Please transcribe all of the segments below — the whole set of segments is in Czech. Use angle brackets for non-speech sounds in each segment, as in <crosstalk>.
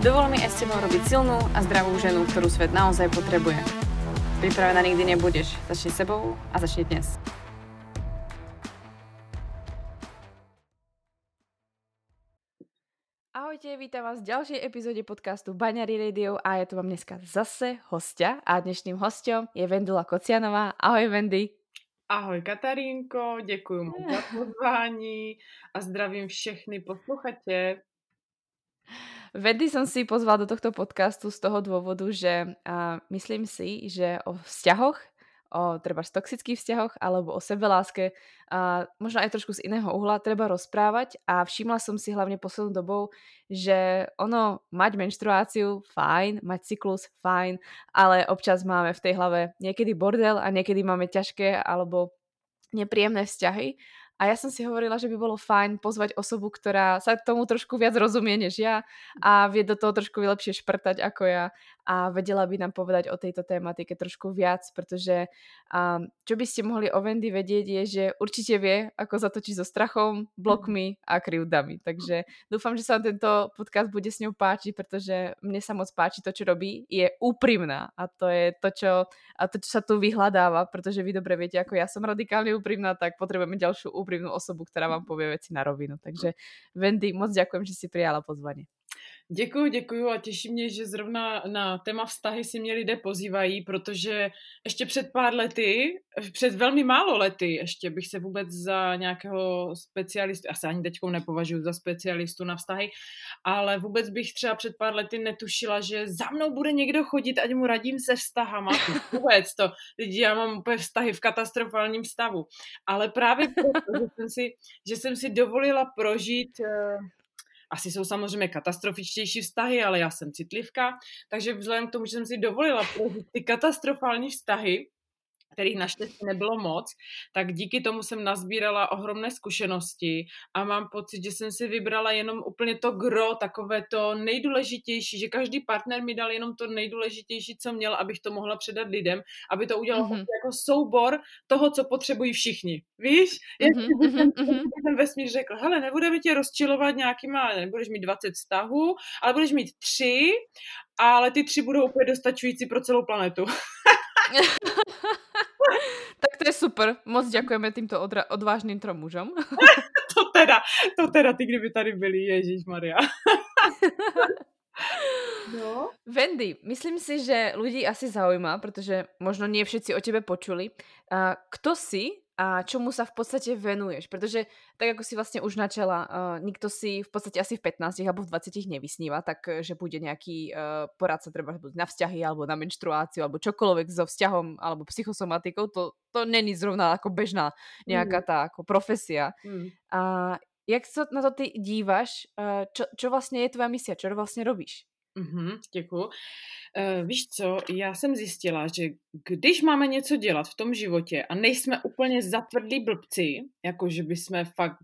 Dovol mi aj s tebou robiť silnú a zdravú ženu, ktorú svet naozaj potrebuje. Pripravená nikdy nebudeš. Začni sebou a začni dnes. Ahojte, vítam vás v ďalšej epizóde podcastu Baňary Radio a ja tu mám dneska zase hostia a dnešným hostem je Vendula Kocianová. Ahoj Vendy. Ahoj Katarínko, děkuji moc za pozvání a zdravím všechny posluchače. Vedy som si pozval do tohto podcastu z toho dôvodu, že uh, myslím si, že o vzťahoch, o treba toxických vzťahoch alebo o sebeláske, uh, možno aj trošku z iného uhla treba rozprávať. A všimla som si hlavne poslednou dobou, že ono mať menštruáciu, fajn, mať cyklus, fajn, ale občas máme v tej hlave niekedy bordel a niekedy máme ťažké alebo nepríjemné vzťahy a ja som si hovorila, že by bolo fajn pozvať osobu, ktorá sa tomu trošku viac rozumie než ja a vie do toho trošku lepšie šprtať ako ja a vedela by nám povedať o tejto tématike trošku viac, pretože um, čo by ste mohli o Wendy vedieť je, že určite vie, ako zatočiť so strachom, blokmi a krivdami. Takže dúfam, že sa vám tento podcast bude s ňou páčiť, pretože mne sa moc páči to, čo robí. Je úprimná a to je to, čo, a to, čo sa tu vyhľadáva, pretože vy dobre viete, ako ja som radikálne úprimná, tak potrebujeme ďalšiu úprimnú osobu, ktorá vám povie veci na rovinu. Takže Wendy, moc ďakujem, že si prijala pozvanie. Děkuji, děkuji a těší mě, že zrovna na téma vztahy si mě lidé pozývají, protože ještě před pár lety, před velmi málo lety, ještě bych se vůbec za nějakého specialistu, asi ani teďkou nepovažuji za specialistu na vztahy, ale vůbec bych třeba před pár lety netušila, že za mnou bude někdo chodit, ať mu radím se vztahama. <laughs> Vůbec to, lidi, já mám úplně vztahy v katastrofálním stavu. Ale právě proto, že jsem si, že jsem si dovolila prožít eh, asi jsou samozřejmě katastrofičtější vztahy, ale já jsem citlivka, takže vzhledem k tomu, že jsem si dovolila ty katastrofální vztahy, kterých naštěstí nebylo moc, tak díky tomu jsem nazbírala ohromné zkušenosti a mám pocit, že jsem si vybrala jenom úplně to gro, takové to nejdůležitější, že každý partner mi dal jenom to nejdůležitější, co měl, abych to mohla předat lidem, aby to udělalo mm-hmm. jako soubor toho, co potřebují všichni. Víš? Mm-hmm, jsem, mm-hmm. ten vesmír řekl, hele, nebudeme tě rozčilovat nějakýma, nebudeš mít 20 vztahů, ale budeš mít tři, ale ty tři budou úplně dostačující pro celou planetu. <laughs> tak to je super. Moc děkujeme týmto odra- odvážným trom mužom. <laughs> to teda, to teda ty, kdyby tady byli, Ježíš Maria. <laughs> No. Wendy, myslím si, že ľudí asi zaujíma, protože možno nie všetci o tebe počuli. Kto si a čomu sa v podstate venuješ. Pretože tak ako si vlastne už načala, uh, nikto si v podstate asi v 15 alebo v 20 nevysníva, tak eh, že bude nejaký uh, poradca treba na vzťahy alebo na menštruáciu alebo čokoľvek so vzťahom alebo psychosomatikou, to, to není zrovna ako bežná nejaká mm. tá ako profesia. Mm. A jak sa na to ty díváš? Uh, čo, čo vlastne je tvoja misia? Čo vlastne robíš? Mm-hmm, děkuju. Uh, víš co, já jsem zjistila, že když máme něco dělat v tom životě a nejsme úplně zatvrdlí blbci, jako že by jsme fakt,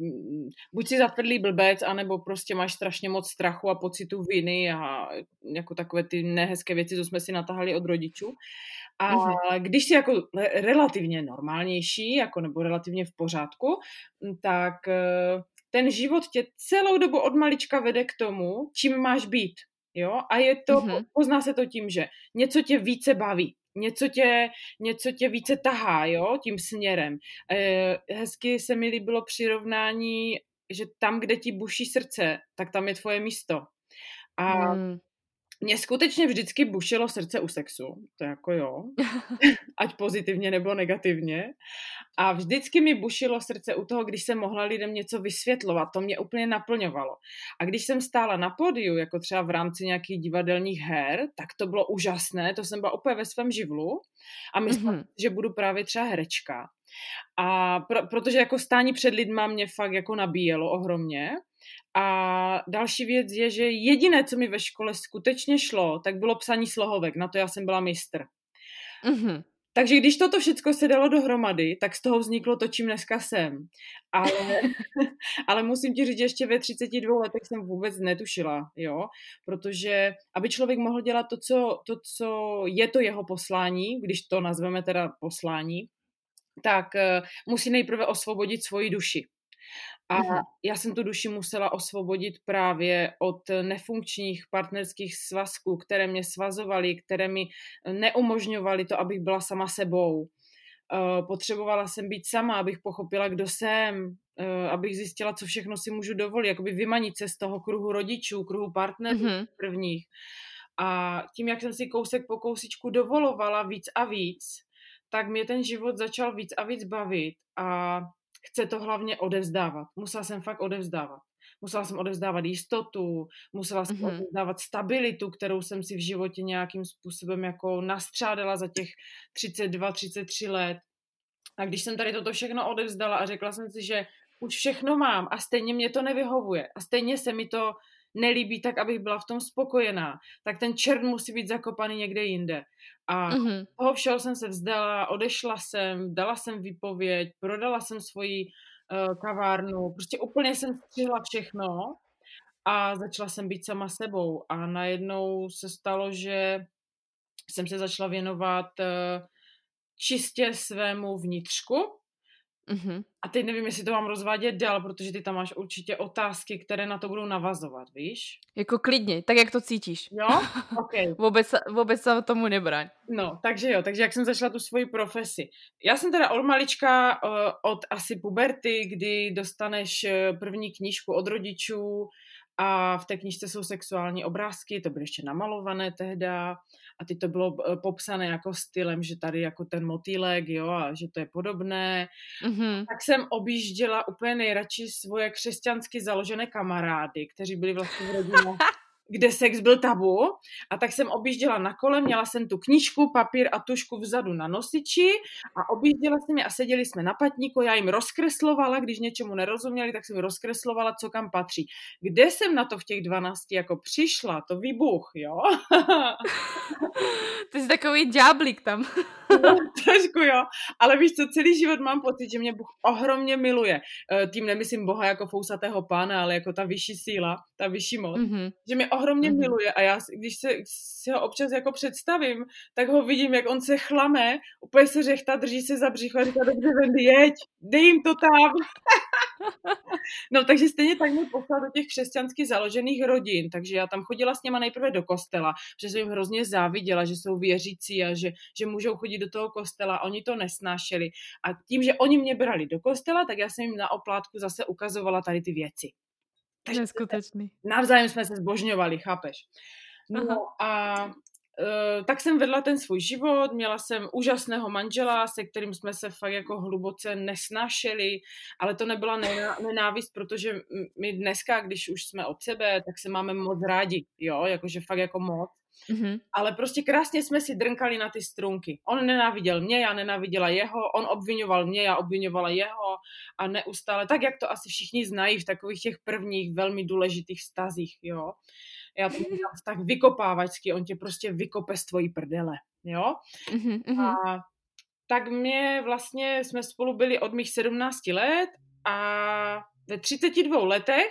buď si zatvrdlý blbec, anebo prostě máš strašně moc strachu a pocitu viny a jako takové ty nehezké věci, co jsme si natahali od rodičů. A když jsi jako relativně normálnější, jako nebo relativně v pořádku, tak uh, ten život tě celou dobu od malička vede k tomu, čím máš být. Jo? A je to, mm-hmm. pozná se to tím, že něco tě více baví, něco tě, něco tě více tahá, jo, tím směrem. E, hezky se mi líbilo přirovnání, že tam, kde ti buší srdce, tak tam je tvoje místo. A mm. Mě skutečně vždycky bušilo srdce u sexu, to jako jo, <laughs> ať pozitivně nebo negativně. A vždycky mi bušilo srdce u toho, když jsem mohla lidem něco vysvětlovat, to mě úplně naplňovalo. A když jsem stála na pódiu, jako třeba v rámci nějakých divadelních her, tak to bylo úžasné, to jsem byla úplně ve svém živlu a myslím, mm-hmm. že budu právě třeba herečka. A pro, protože jako stání před lidma mě fakt jako nabíjelo ohromně A další věc je, že jediné, co mi ve škole skutečně šlo, tak bylo psaní slohovek. Na to já jsem byla mistr. Mm-hmm. Takže když toto všechno se dalo dohromady, tak z toho vzniklo to, čím dneska jsem. Ale, <laughs> ale musím ti říct, že ještě ve 32 letech jsem vůbec netušila, jo, protože aby člověk mohl dělat to co, to, co je to jeho poslání, když to nazveme teda poslání, tak uh, musí nejprve osvobodit svoji duši. A mm-hmm. já jsem tu duši musela osvobodit právě od nefunkčních partnerských svazků, které mě svazovaly, které mi neumožňovaly to, abych byla sama sebou. Uh, potřebovala jsem být sama, abych pochopila, kdo jsem, uh, abych zjistila, co všechno si můžu dovolit, jakoby vymanit se z toho kruhu rodičů, kruhu partnerů mm-hmm. prvních. A tím, jak jsem si kousek po kousičku dovolovala víc a víc, tak mě ten život začal víc a víc bavit a chce to hlavně odevzdávat. Musela jsem fakt odevzdávat. Musela jsem odevzdávat jistotu, musela jsem mm-hmm. odevzdávat stabilitu, kterou jsem si v životě nějakým způsobem jako nastřádala za těch 32, 33 let. A když jsem tady toto všechno odevzdala a řekla jsem si, že už všechno mám a stejně mě to nevyhovuje a stejně se mi to nelíbí tak, abych byla v tom spokojená, tak ten čert musí být zakopaný někde jinde. A mm-hmm. toho všeho jsem se vzdala, odešla jsem, dala jsem výpověď, prodala jsem svoji uh, kavárnu, prostě úplně jsem střihla všechno a začala jsem být sama sebou. A najednou se stalo, že jsem se začala věnovat uh, čistě svému vnitřku Mm-hmm. A teď nevím, jestli to mám rozvádět dál, protože ty tam máš určitě otázky, které na to budou navazovat, víš? Jako klidně, tak jak to cítíš. Jo? <laughs> OK. vůbec, vůbec se tomu nebraň. No, takže jo, takže jak jsem začala tu svoji profesi. Já jsem teda od malička, uh, od asi puberty, kdy dostaneš eh, první knížku od rodičů, a v té knižce jsou sexuální obrázky, to byly ještě namalované tehda a ty to bylo eh, popsané jako stylem, že tady jako ten motýlek, jo, a že to je podobné. Mm-hmm. Tak jsem objížděla úplně nejradši svoje křesťansky založené kamarády, kteří byli vlastně v rodině <laughs> kde sex byl tabu a tak jsem objížděla na kole, měla jsem tu knížku, papír a tušku vzadu na nosiči a objížděla jsem je a seděli jsme na patníku, já jim rozkreslovala, když něčemu nerozuměli, tak jsem rozkreslovala, co kam patří. Kde jsem na to v těch 12 jako přišla, to výbuch, jo? <laughs> Ty jsi takový ďáblík tam. <laughs> trošku jo, ale víš co, celý život mám pocit, že mě Bůh ohromně miluje. Eh, tím nemyslím Boha jako fousatého pána, ale jako ta vyšší síla, ta vyšší moc. Mm-hmm. Že mě ohromně mm-hmm. miluje a já, když se, si ho občas jako představím, tak ho vidím, jak on se chlame, úplně se řechta, drží se za břicho a říká, dobře, jeď, dej jim to tam. <laughs> no, takže stejně tak mě poslal do těch křesťansky založených rodin, takže já tam chodila s něma nejprve do kostela, protože jsem jim hrozně záviděla, že jsou věřící a že, že můžou chodit do toho kostela, oni to nesnášeli. A tím, že oni mě brali do kostela, tak já jsem jim na oplátku zase ukazovala tady ty věci. Takže Neskutečný. Navzájem jsme se zbožňovali, chápeš? No Aha. a tak jsem vedla ten svůj život, měla jsem úžasného manžela, se kterým jsme se fakt jako hluboce nesnášeli, ale to nebyla nenávist, protože my dneska, když už jsme od sebe, tak se máme moc rádi, jo, jakože fakt jako moc. Mm-hmm. Ale prostě krásně jsme si drnkali na ty strunky. On nenáviděl mě, já nenáviděla jeho, on obvinoval mě, já obvinovala jeho a neustále, tak jak to asi všichni znají v takových těch prvních velmi důležitých stazích, jo. Já to mám tak vykopávačsky, on tě prostě vykope z tvojí prdele, jo. Mm-hmm. A tak mě vlastně, jsme spolu byli od mých 17 let a ve 32 letech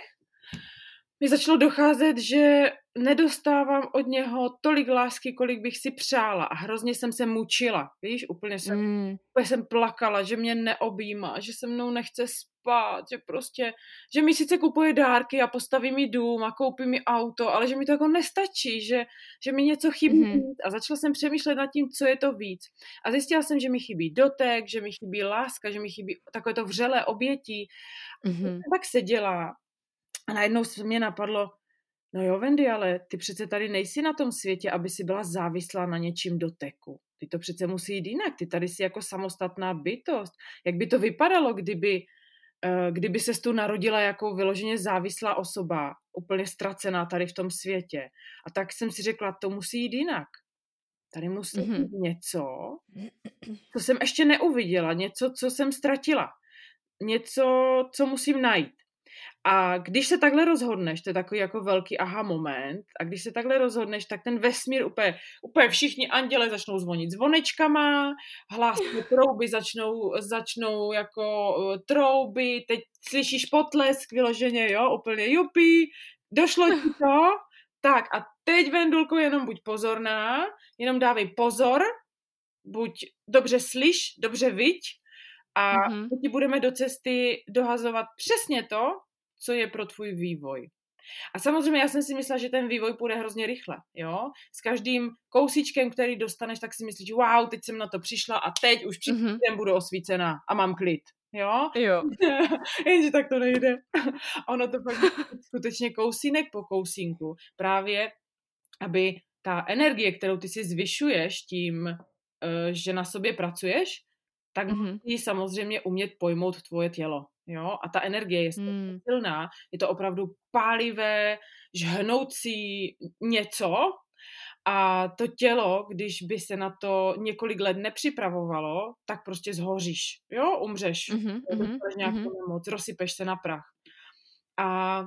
mi začalo docházet, že nedostávám od něho tolik lásky, kolik bych si přála a hrozně jsem se mučila, víš, úplně jsem, mm. úplně jsem plakala, že mě neobjímá, že se mnou nechce spát, že prostě, že mi sice kupuje dárky a postaví mi dům a koupí mi auto, ale že mi to jako nestačí, že, že mi něco chybí mm. a začala jsem přemýšlet nad tím, co je to víc a zjistila jsem, že mi chybí dotek, že mi chybí láska, že mi chybí takové to vřelé obětí. Mm-hmm. Tak seděla a najednou se mě napadlo, no jo, Wendy, ale ty přece tady nejsi na tom světě, aby si byla závislá na něčím doteku. Ty to přece musí jít jinak. Ty tady jsi jako samostatná bytost. Jak by to vypadalo, kdyby, uh, kdyby se tu narodila jako vyloženě závislá osoba, úplně ztracená tady v tom světě. A tak jsem si řekla, to musí jít jinak. Tady musí mm-hmm. být něco, co jsem ještě neuviděla, něco, co jsem ztratila. Něco, co musím najít. A když se takhle rozhodneš, to je takový jako velký aha moment, a když se takhle rozhodneš, tak ten vesmír úplně, úplně všichni anděle začnou zvonit zvonečkama, hlásné trouby začnou, začnou jako uh, trouby, teď slyšíš potlesk vyloženě, jo, úplně jupi, došlo ti to, tak a teď Vendulko jenom buď pozorná, jenom dávej pozor, buď dobře slyš, dobře viď a mm-hmm. ti budeme do cesty dohazovat přesně to, co je pro tvůj vývoj. A samozřejmě já jsem si myslela, že ten vývoj půjde hrozně rychle, jo. S každým kousíčkem, který dostaneš, tak si myslíš, wow, teď jsem na to přišla a teď už příští mm-hmm. budu osvícená a mám klid, jo. Jo. <laughs> Jenže tak to nejde. <laughs> ono to pak <laughs> skutečně kousínek po kousínku. Právě, aby ta energie, kterou ty si zvyšuješ tím, eh, že na sobě pracuješ, tak mm-hmm. samozřejmě umět pojmout tvoje tělo. Jo? A ta energie je mm. silná, je to opravdu pálivé, žhnoucí něco a to tělo, když by se na to několik let nepřipravovalo, tak prostě zhoříš, jo, umřeš, mm-hmm, dostaneš nějakou mm-hmm. nemoc, rozsypeš se na prach. A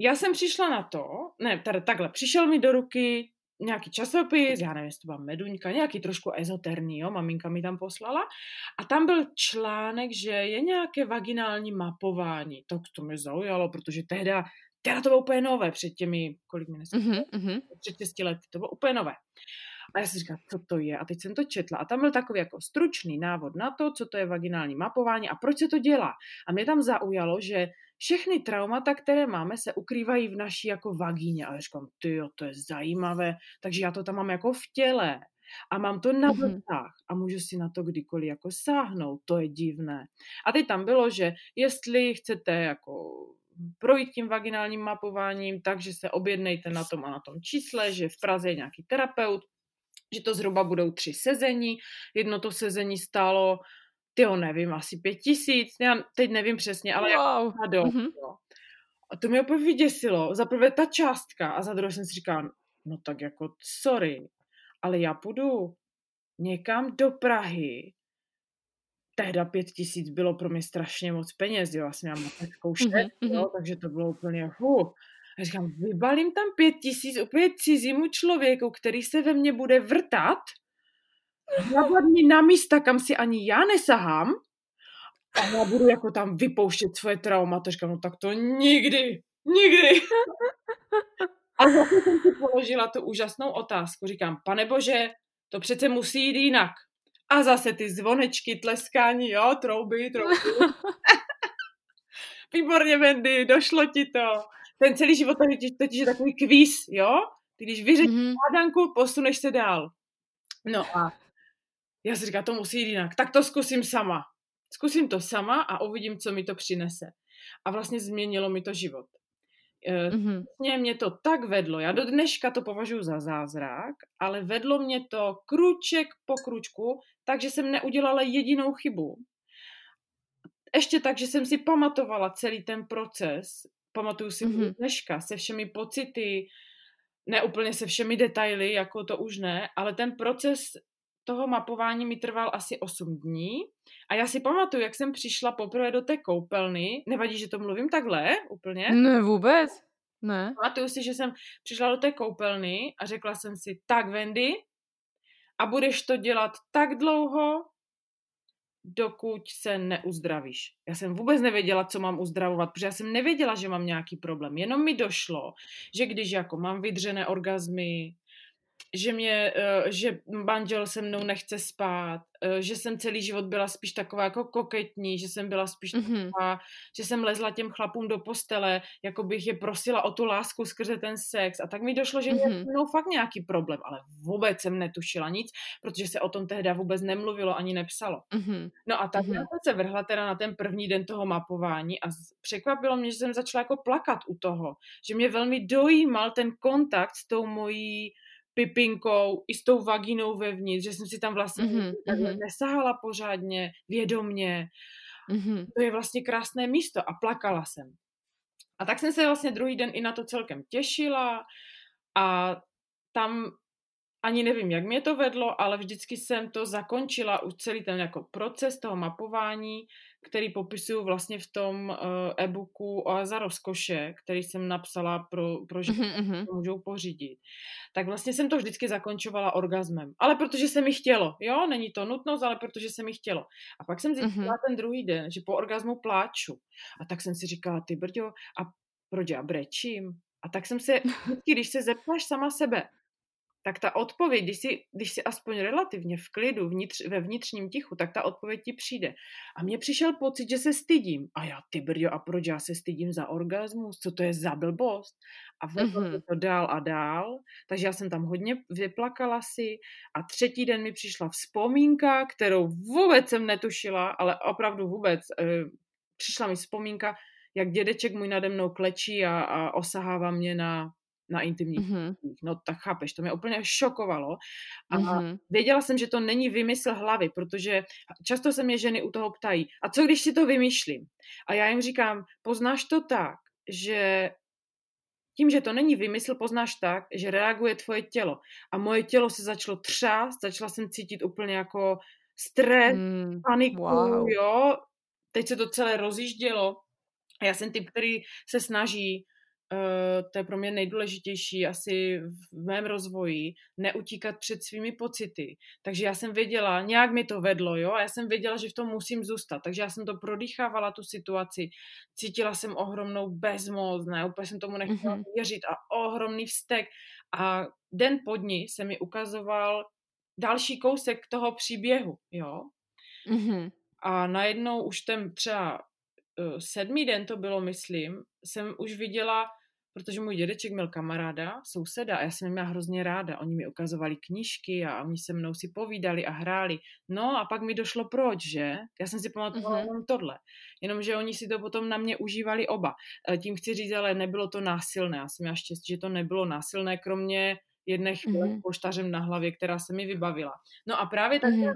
já jsem přišla na to, ne, tady takhle, přišel mi do ruky nějaký časopis, já nevím, jestli to byla Meduňka, nějaký trošku ezoterní, jo, maminka mi tam poslala. A tam byl článek, že je nějaké vaginální mapování. Tak to mě zaujalo, protože tehda, teda to bylo úplně nové před těmi, kolik mi mm-hmm. před 6 lety, to bylo úplně nové. A já jsem říkala, co to je? A teď jsem to četla. A tam byl takový jako stručný návod na to, co to je vaginální mapování a proč se to dělá. A mě tam zaujalo, že všechny traumata, které máme, se ukrývají v naší jako vagíně. A já říkám, ty to je zajímavé, takže já to tam mám jako v těle a mám to na mm-hmm. a můžu si na to kdykoliv jako sáhnout, to je divné. A teď tam bylo, že jestli chcete jako projít tím vaginálním mapováním, takže se objednejte na tom a na tom čísle, že v Praze je nějaký terapeut, že to zhruba budou tři sezení. Jedno to sezení stálo ty nevím, asi pět tisíc, já teď nevím přesně, ale wow. jako do, mm-hmm. A to mě úplně vyděsilo. Za prvé ta částka a za druhé jsem si říkala, no tak jako sorry, ale já půjdu někam do Prahy. Tehda pět tisíc bylo pro mě strašně moc peněz, jo, já jsem měla mateřskou mm-hmm. jo, takže to bylo úplně hu. A říkám, vybalím tam pět tisíc úplně cizímu člověku, který se ve mně bude vrtat, mi na místa, kam si ani já nesahám a já budu jako tam vypouštět svoje traumata. Říkám, no tak to nikdy, nikdy. A zase jsem si položila tu úžasnou otázku. Říkám, pane bože, to přece musí jít jinak. A zase ty zvonečky, tleskání, jo, trouby, trouby. Výborně, Wendy, došlo ti to. Ten celý život totiž, totiž je takový kvíz, jo? Ty když vyřešíš mm-hmm. posuneš se dál. No a já si říkám, to musí jít jinak. Tak to zkusím sama. Zkusím to sama a uvidím, co mi to přinese. A vlastně změnilo mi to život. Mm-hmm. Mě to tak vedlo, já do dneška to považuji za zázrak, ale vedlo mě to kruček po kručku, takže jsem neudělala jedinou chybu. Ještě tak, že jsem si pamatovala celý ten proces, pamatuju si mm-hmm. dneška se všemi pocity, ne úplně se všemi detaily, jako to už ne, ale ten proces toho mapování mi trval asi 8 dní a já si pamatuju, jak jsem přišla poprvé do té koupelny, nevadí, že to mluvím takhle úplně? Ne, vůbec, ne. Pamatuju si, že jsem přišla do té koupelny a řekla jsem si, tak Wendy, a budeš to dělat tak dlouho, dokud se neuzdravíš. Já jsem vůbec nevěděla, co mám uzdravovat, protože já jsem nevěděla, že mám nějaký problém. Jenom mi došlo, že když jako mám vydřené orgazmy, že mě, eh, že manžel se mnou nechce spát, eh, že jsem celý život byla spíš taková jako koketní, že jsem byla spíš mm-hmm. taková, že jsem lezla těm chlapům do postele, jako bych je prosila o tu lásku skrze ten sex a tak mi došlo, že mm-hmm. je fakt nějaký problém, ale vůbec jsem netušila nic, protože se o tom tehda vůbec nemluvilo ani nepsalo. Mm-hmm. No a tak mm-hmm. jsem se vrhla teda na ten první den toho mapování a překvapilo mě, že jsem začala jako plakat u toho, že mě velmi dojímal ten kontakt s tou mojí pipinkou i s tou vaginou vevnitř, že jsem si tam vlastně mm-hmm, mm-hmm. nesahala pořádně, vědomně. Mm-hmm. To je vlastně krásné místo a plakala jsem. A tak jsem se vlastně druhý den i na to celkem těšila a tam ani nevím, jak mě to vedlo, ale vždycky jsem to zakončila už celý ten jako proces toho mapování, který popisuju vlastně v tom uh, e-booku Oaza rozkoše, který jsem napsala pro, pro ženy, mm-hmm. můžou pořídit. Tak vlastně jsem to vždycky zakončovala orgasmem. Ale protože se mi chtělo, jo, není to nutnost, ale protože se mi chtělo. A pak jsem zjistila mm-hmm. ten druhý den, že po orgasmu pláču. A tak jsem si říkala, ty brďo, a proč já brečím? A tak jsem se, <laughs> vždycky, když se zeptáš sama sebe, tak ta odpověď, když si, když si aspoň relativně v klidu, vnitř, ve vnitřním tichu, tak ta odpověď ti přijde. A mně přišel pocit, že se stydím. A já, ty brďo, a proč já se stydím za orgasmus? Co to je za blbost? A vedlo mm-hmm. to dál a dál, takže já jsem tam hodně vyplakala si a třetí den mi přišla vzpomínka, kterou vůbec jsem netušila, ale opravdu vůbec. E, přišla mi vzpomínka, jak dědeček můj nade mnou klečí a, a osahává mě na na intimních mm-hmm. No tak chápeš, to mě úplně šokovalo. A mm-hmm. věděla jsem, že to není vymysl hlavy, protože často se mě ženy u toho ptají, a co když si to vymýšlím? A já jim říkám, poznáš to tak, že tím, že to není vymysl, poznáš tak, že reaguje tvoje tělo. A moje tělo se začalo třást, začala jsem cítit úplně jako stres, mm, paniku, wow. jo. Teď se to celé rozjíždělo. A já jsem typ, který se snaží to je pro mě nejdůležitější asi v mém rozvoji, neutíkat před svými pocity. Takže já jsem věděla, nějak mi to vedlo, jo, a já jsem věděla, že v tom musím zůstat. Takže já jsem to prodýchávala, tu situaci. Cítila jsem ohromnou bezmoc, ne, úplně jsem tomu nechtěla mm-hmm. věřit a ohromný vztek. A den po dní se mi ukazoval další kousek toho příběhu, jo. Mm-hmm. A najednou už ten třeba sedmý den to bylo, myslím, jsem už viděla, protože můj dědeček měl kamaráda, souseda a já jsem měla hrozně ráda. Oni mi ukazovali knížky a oni se mnou si povídali a hráli. No a pak mi došlo proč, že? Já jsem si pamatovala mm-hmm. jenom tohle. Jenomže oni si to potom na mě užívali oba. E, tím chci říct, ale nebylo to násilné. Já jsem měla štěstí, že to nebylo násilné, kromě jedné chvíle mm-hmm. poštařem na hlavě, která se mi vybavila. No a právě tak mm-hmm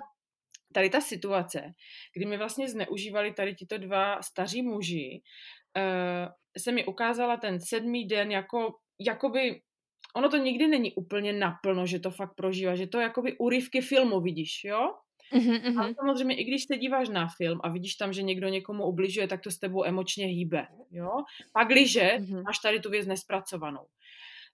tady ta situace, kdy mi vlastně zneužívali tady tito dva staří muži, uh, se mi ukázala ten sedmý den jako, jakoby, ono to nikdy není úplně naplno, že to fakt prožívá, že to jakoby úryvky filmu vidíš, jo? Uh-huh, A samozřejmě, i když se díváš na film a vidíš tam, že někdo někomu ubližuje, tak to s tebou emočně hýbe, jo? Pakliže uh-huh. máš tady tu věc nespracovanou.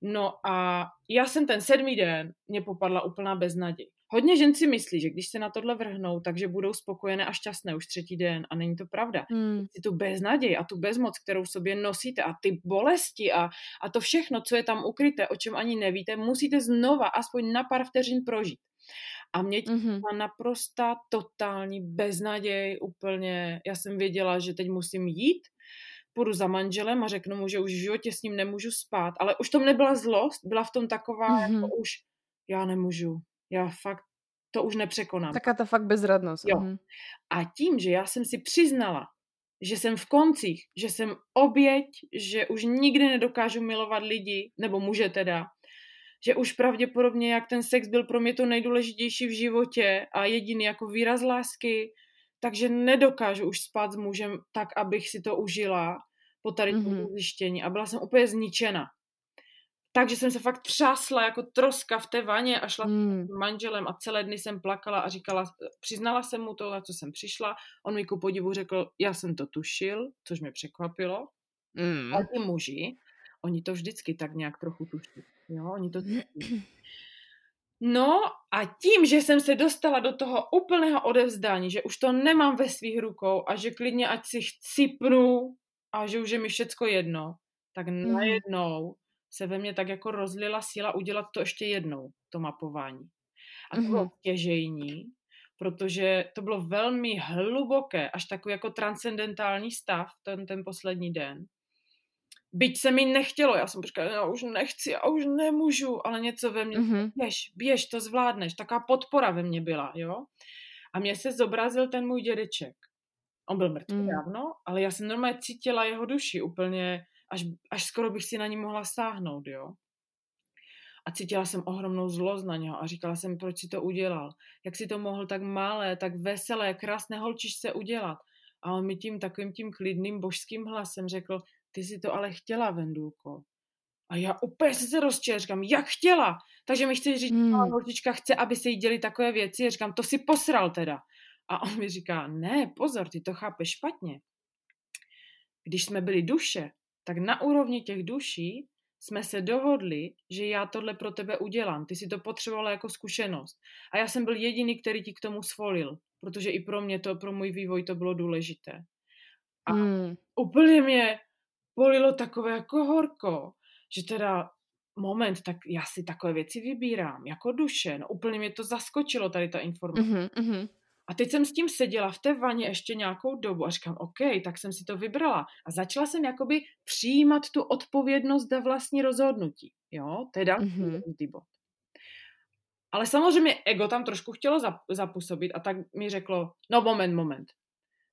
No a já jsem ten sedmý den, mě popadla úplná beznaděj. Hodně žen si myslí, že když se na tohle vrhnou, takže budou spokojené a šťastné už třetí den a není to pravda. Hmm. Tu beznaděj a tu bezmoc, kterou v sobě nosíte a ty bolesti a, a to všechno, co je tam ukryté, o čem ani nevíte, musíte znova aspoň na pár vteřin prožít. A mě mm-hmm. naprosta totální beznaděj úplně. Já jsem věděla, že teď musím jít, půjdu za manželem a řeknu mu, že už v životě s ním nemůžu spát. Ale už tom nebyla zlost, byla v tom taková, mm-hmm. jako už já nemůžu, já fakt to už nepřekonám. Taká ta fakt bezradnost. Jo. Mhm. A tím, že já jsem si přiznala, že jsem v koncích, že jsem oběť, že už nikdy nedokážu milovat lidi, nebo muže teda, že už pravděpodobně, jak ten sex byl pro mě to nejdůležitější v životě a jediný jako výraz lásky, takže nedokážu už spát s mužem tak, abych si to užila po tady mm-hmm. zjištění a byla jsem úplně zničena. Takže jsem se fakt třásla jako troska v té vaně a šla mm. s manželem a celé dny jsem plakala a říkala, přiznala jsem mu to, na co jsem přišla. On mi ku podivu řekl, já jsem to tušil, což mě překvapilo. Mm. A ty muži, oni to vždycky tak nějak trochu tuší. Jo, oni to tuší. No a tím, že jsem se dostala do toho úplného odevzdání, že už to nemám ve svých rukou a že klidně ať si chcipnu a že už je mi všecko jedno, tak mm. najednou se ve mně tak jako rozlila síla udělat to ještě jednou, to mapování. A to mm-hmm. bylo těžejní, protože to bylo velmi hluboké, až takový jako transcendentální stav, ten, ten poslední den. Byť se mi nechtělo, já jsem říkala, já už nechci, já už nemůžu, ale něco ve mně, mm-hmm. běž, běž, to zvládneš, taková podpora ve mně byla, jo. A mně se zobrazil ten můj dědeček. On byl mrtvý mm. dávno, ale já jsem normálně cítila jeho duši úplně, až, až skoro bych si na ní mohla sáhnout, jo. A cítila jsem ohromnou zlost na něho a říkala jsem, proč si to udělal. Jak si to mohl tak malé, tak veselé, krásné holčičce udělat. A on mi tím takovým tím klidným božským hlasem řekl, ty si to ale chtěla, Vendulko. A já úplně jsem se rozčila, říkám, jak chtěla. Takže mi chce říct, že Hmm. holčička chce, aby se jí děli takové věci. Já říkám, to si posral teda. A on mi říká, ne, pozor, ty to chápeš špatně. Když jsme byli duše, tak na úrovni těch duší jsme se dohodli, že já tohle pro tebe udělám. Ty si to potřebovala jako zkušenost. A já jsem byl jediný, který ti k tomu svolil, protože i pro mě to, pro můj vývoj to bylo důležité. A Hmm. úplně mě polilo takové jako horko, že teda moment, tak já si takové věci vybírám, jako duše. No úplně mě to zaskočilo, tady ta informace. Mhm, mhm. A teď jsem s tím seděla v té vaně ještě nějakou dobu a říkám, OK, tak jsem si to vybrala. A začala jsem jakoby přijímat tu odpovědnost za vlastní rozhodnutí. Jo, to je další Mhm. důležitý bod. Ale samozřejmě ego tam trošku chtělo zap- zapůsobit a tak mi řeklo, no moment, moment.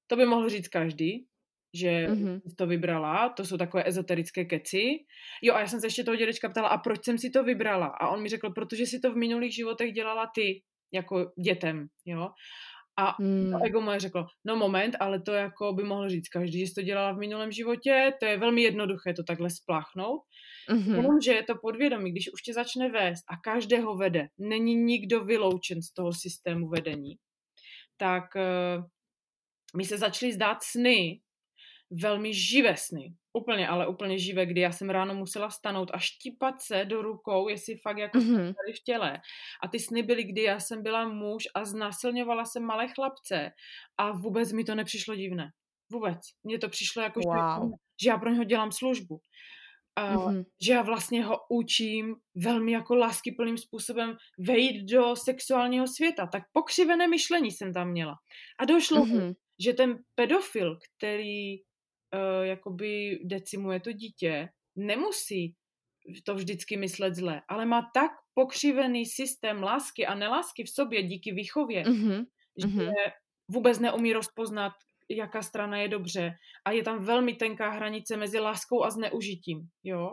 To by mohl říct každý, že Mhm. jsi to vybrala, to jsou takové ezoterické keci. Jo a já jsem se ještě toho dědečka ptala, a proč jsem si to vybrala? A on mi řekl, protože si to v minulých životech dělala ty, jako dětem, jo. A Hmm. to ego moje řeklo, no moment, ale to jako by mohl říct každý, že to dělala v minulém životě, to je velmi jednoduché to takhle spláchnout. Mhm. Jenomže je to podvědomí, když už tě začne vést a každého vede, není nikdo vyloučen z toho systému vedení, tak uh, mi se začaly zdát sny, velmi živé sny. Úplně, ale úplně živé, kdy já jsem ráno musela stanout a štípat se do rukou, jestli fakt jako Mhm. tady v těle. A ty sny byly, kdy já jsem byla muž a znásilňovala jsem malé chlapce a vůbec mi to nepřišlo divné. Vůbec. Mně to přišlo jako, že, Wow. že já pro něho dělám službu. A Mhm. že já vlastně ho učím velmi jako láskyplným způsobem vejít do sexuálního světa. Tak pokřivené myšlení jsem tam měla. A došlo mi, Mhm. že ten pedofil, který uh, jakoby decimuje to dítě, nemusí to vždycky myslet zle, ale má tak pokřivený systém lásky a nelásky v sobě díky výchově, Mhm. že Mhm. vůbec neumí rozpoznat, jaká strana je dobře. A je tam velmi tenká hranice mezi láskou a zneužitím. Jo?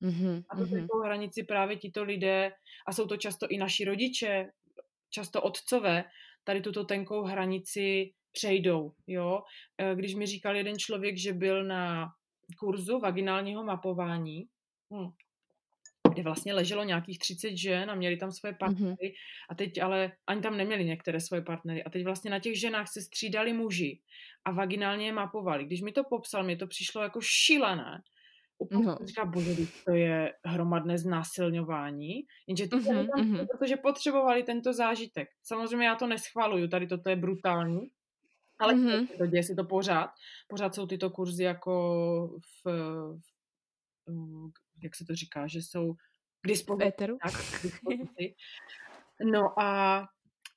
Mhm. A Mhm. tenkou hranici právě tito lidé, a jsou to často i naši rodiče, často otcové, tady tuto tenkou hranici přejdou. Jo? Eh, Když mi říkal jeden člověk, že byl na kurzu vaginálního mapování, hm, kde vlastně leželo nějakých 30 žen a měli tam svoje partnery a teď ale ani tam neměli některé svoje partnery a teď vlastně na těch ženách se střídali muži a vaginálně je mapovali. Když mi to popsal, mi to přišlo jako šílené. Úplně No. říká, bože, to je hromadné znásilňování, jenže Mhm, ženy tam mhm. protože potřebovali tento zážitek. Samozřejmě já to neschvaluju, tady toto je brutální, ale Mhm. se to, děje se to pořád. Pořád jsou tyto kurzy jako v, v jak se to říká, že jsou k dispozici. éteru? Tak, k dispozici. <laughs> No a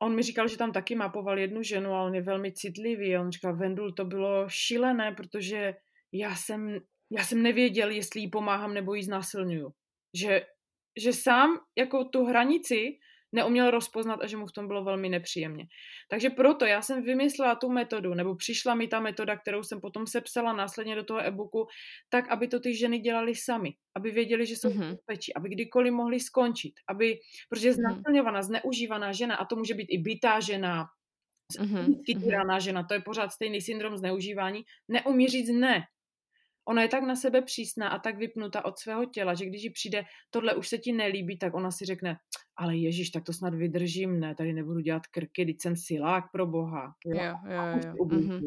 on mi říkal, že tam taky mapoval jednu ženu a on je velmi citlivý. A on říkal, Vendul, to bylo šílené, protože já jsem, já jsem nevěděl, jestli jí pomáhám nebo jí znásilňuju. Že, že sám jako tu hranici neuměl rozpoznat a že mu v tom bylo velmi nepříjemně. Takže proto já jsem vymyslela tu metodu, nebo přišla mi ta metoda, kterou jsem potom sepsala následně do toho e-booku, tak, aby to ty ženy dělali sami, aby věděli, že jsou v Mhm. bezpečí, aby kdykoliv mohli skončit, aby, protože Mhm. znásilňovaná, zneužívaná žena, a to může být i bytá žena, Mhm. fyzicky Mhm. týraná žena, to je pořád stejný syndrom zneužívání, neumí říct ne. Ona je tak na sebe přísná a tak vypnuta od svého těla, že když jí přijde, tohle už se ti nelíbí, tak ona si řekne, ale ježíš, tak to snad vydržím, ne, tady nebudu dělat krky, teď jsem silák pro boha. Jo? Jo, jo, A už jo. Mhm.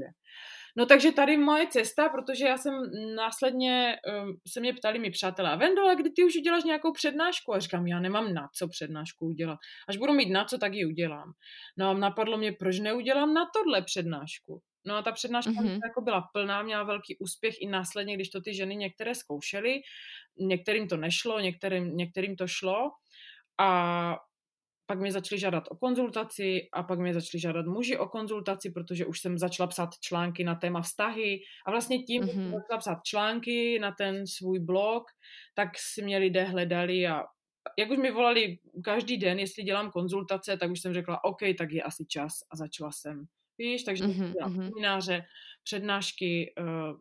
No takže tady moje cesta, protože já jsem následně, um, se mě ptali mi přátelé, Vendole, kdy ty už uděláš nějakou přednášku? A říkám, já nemám na co přednášku udělat. Až budu mít na co, tak ji udělám. No a napadlo mě, proč neudělám na tohle přednášku? No a ta přednáška Mhm. mm-hmm. jako byla plná, měla velký úspěch i následně, když to ty ženy některé zkoušely. Některým to nešlo, některým, některým to šlo. A pak mě začali žádat o konzultaci a pak mě začali žádat muži o konzultaci, protože už jsem začala psát články na téma vztahy a vlastně tím, že jsem Mhm. začala psát články na ten svůj blog, tak si mě lidé hledali a jak už mi volali každý den, jestli dělám konzultace, tak už jsem řekla, OK, tak je asi čas a začala jsem. Víš, takže Mhm, dělám mhm. semináře, přednášky, uh,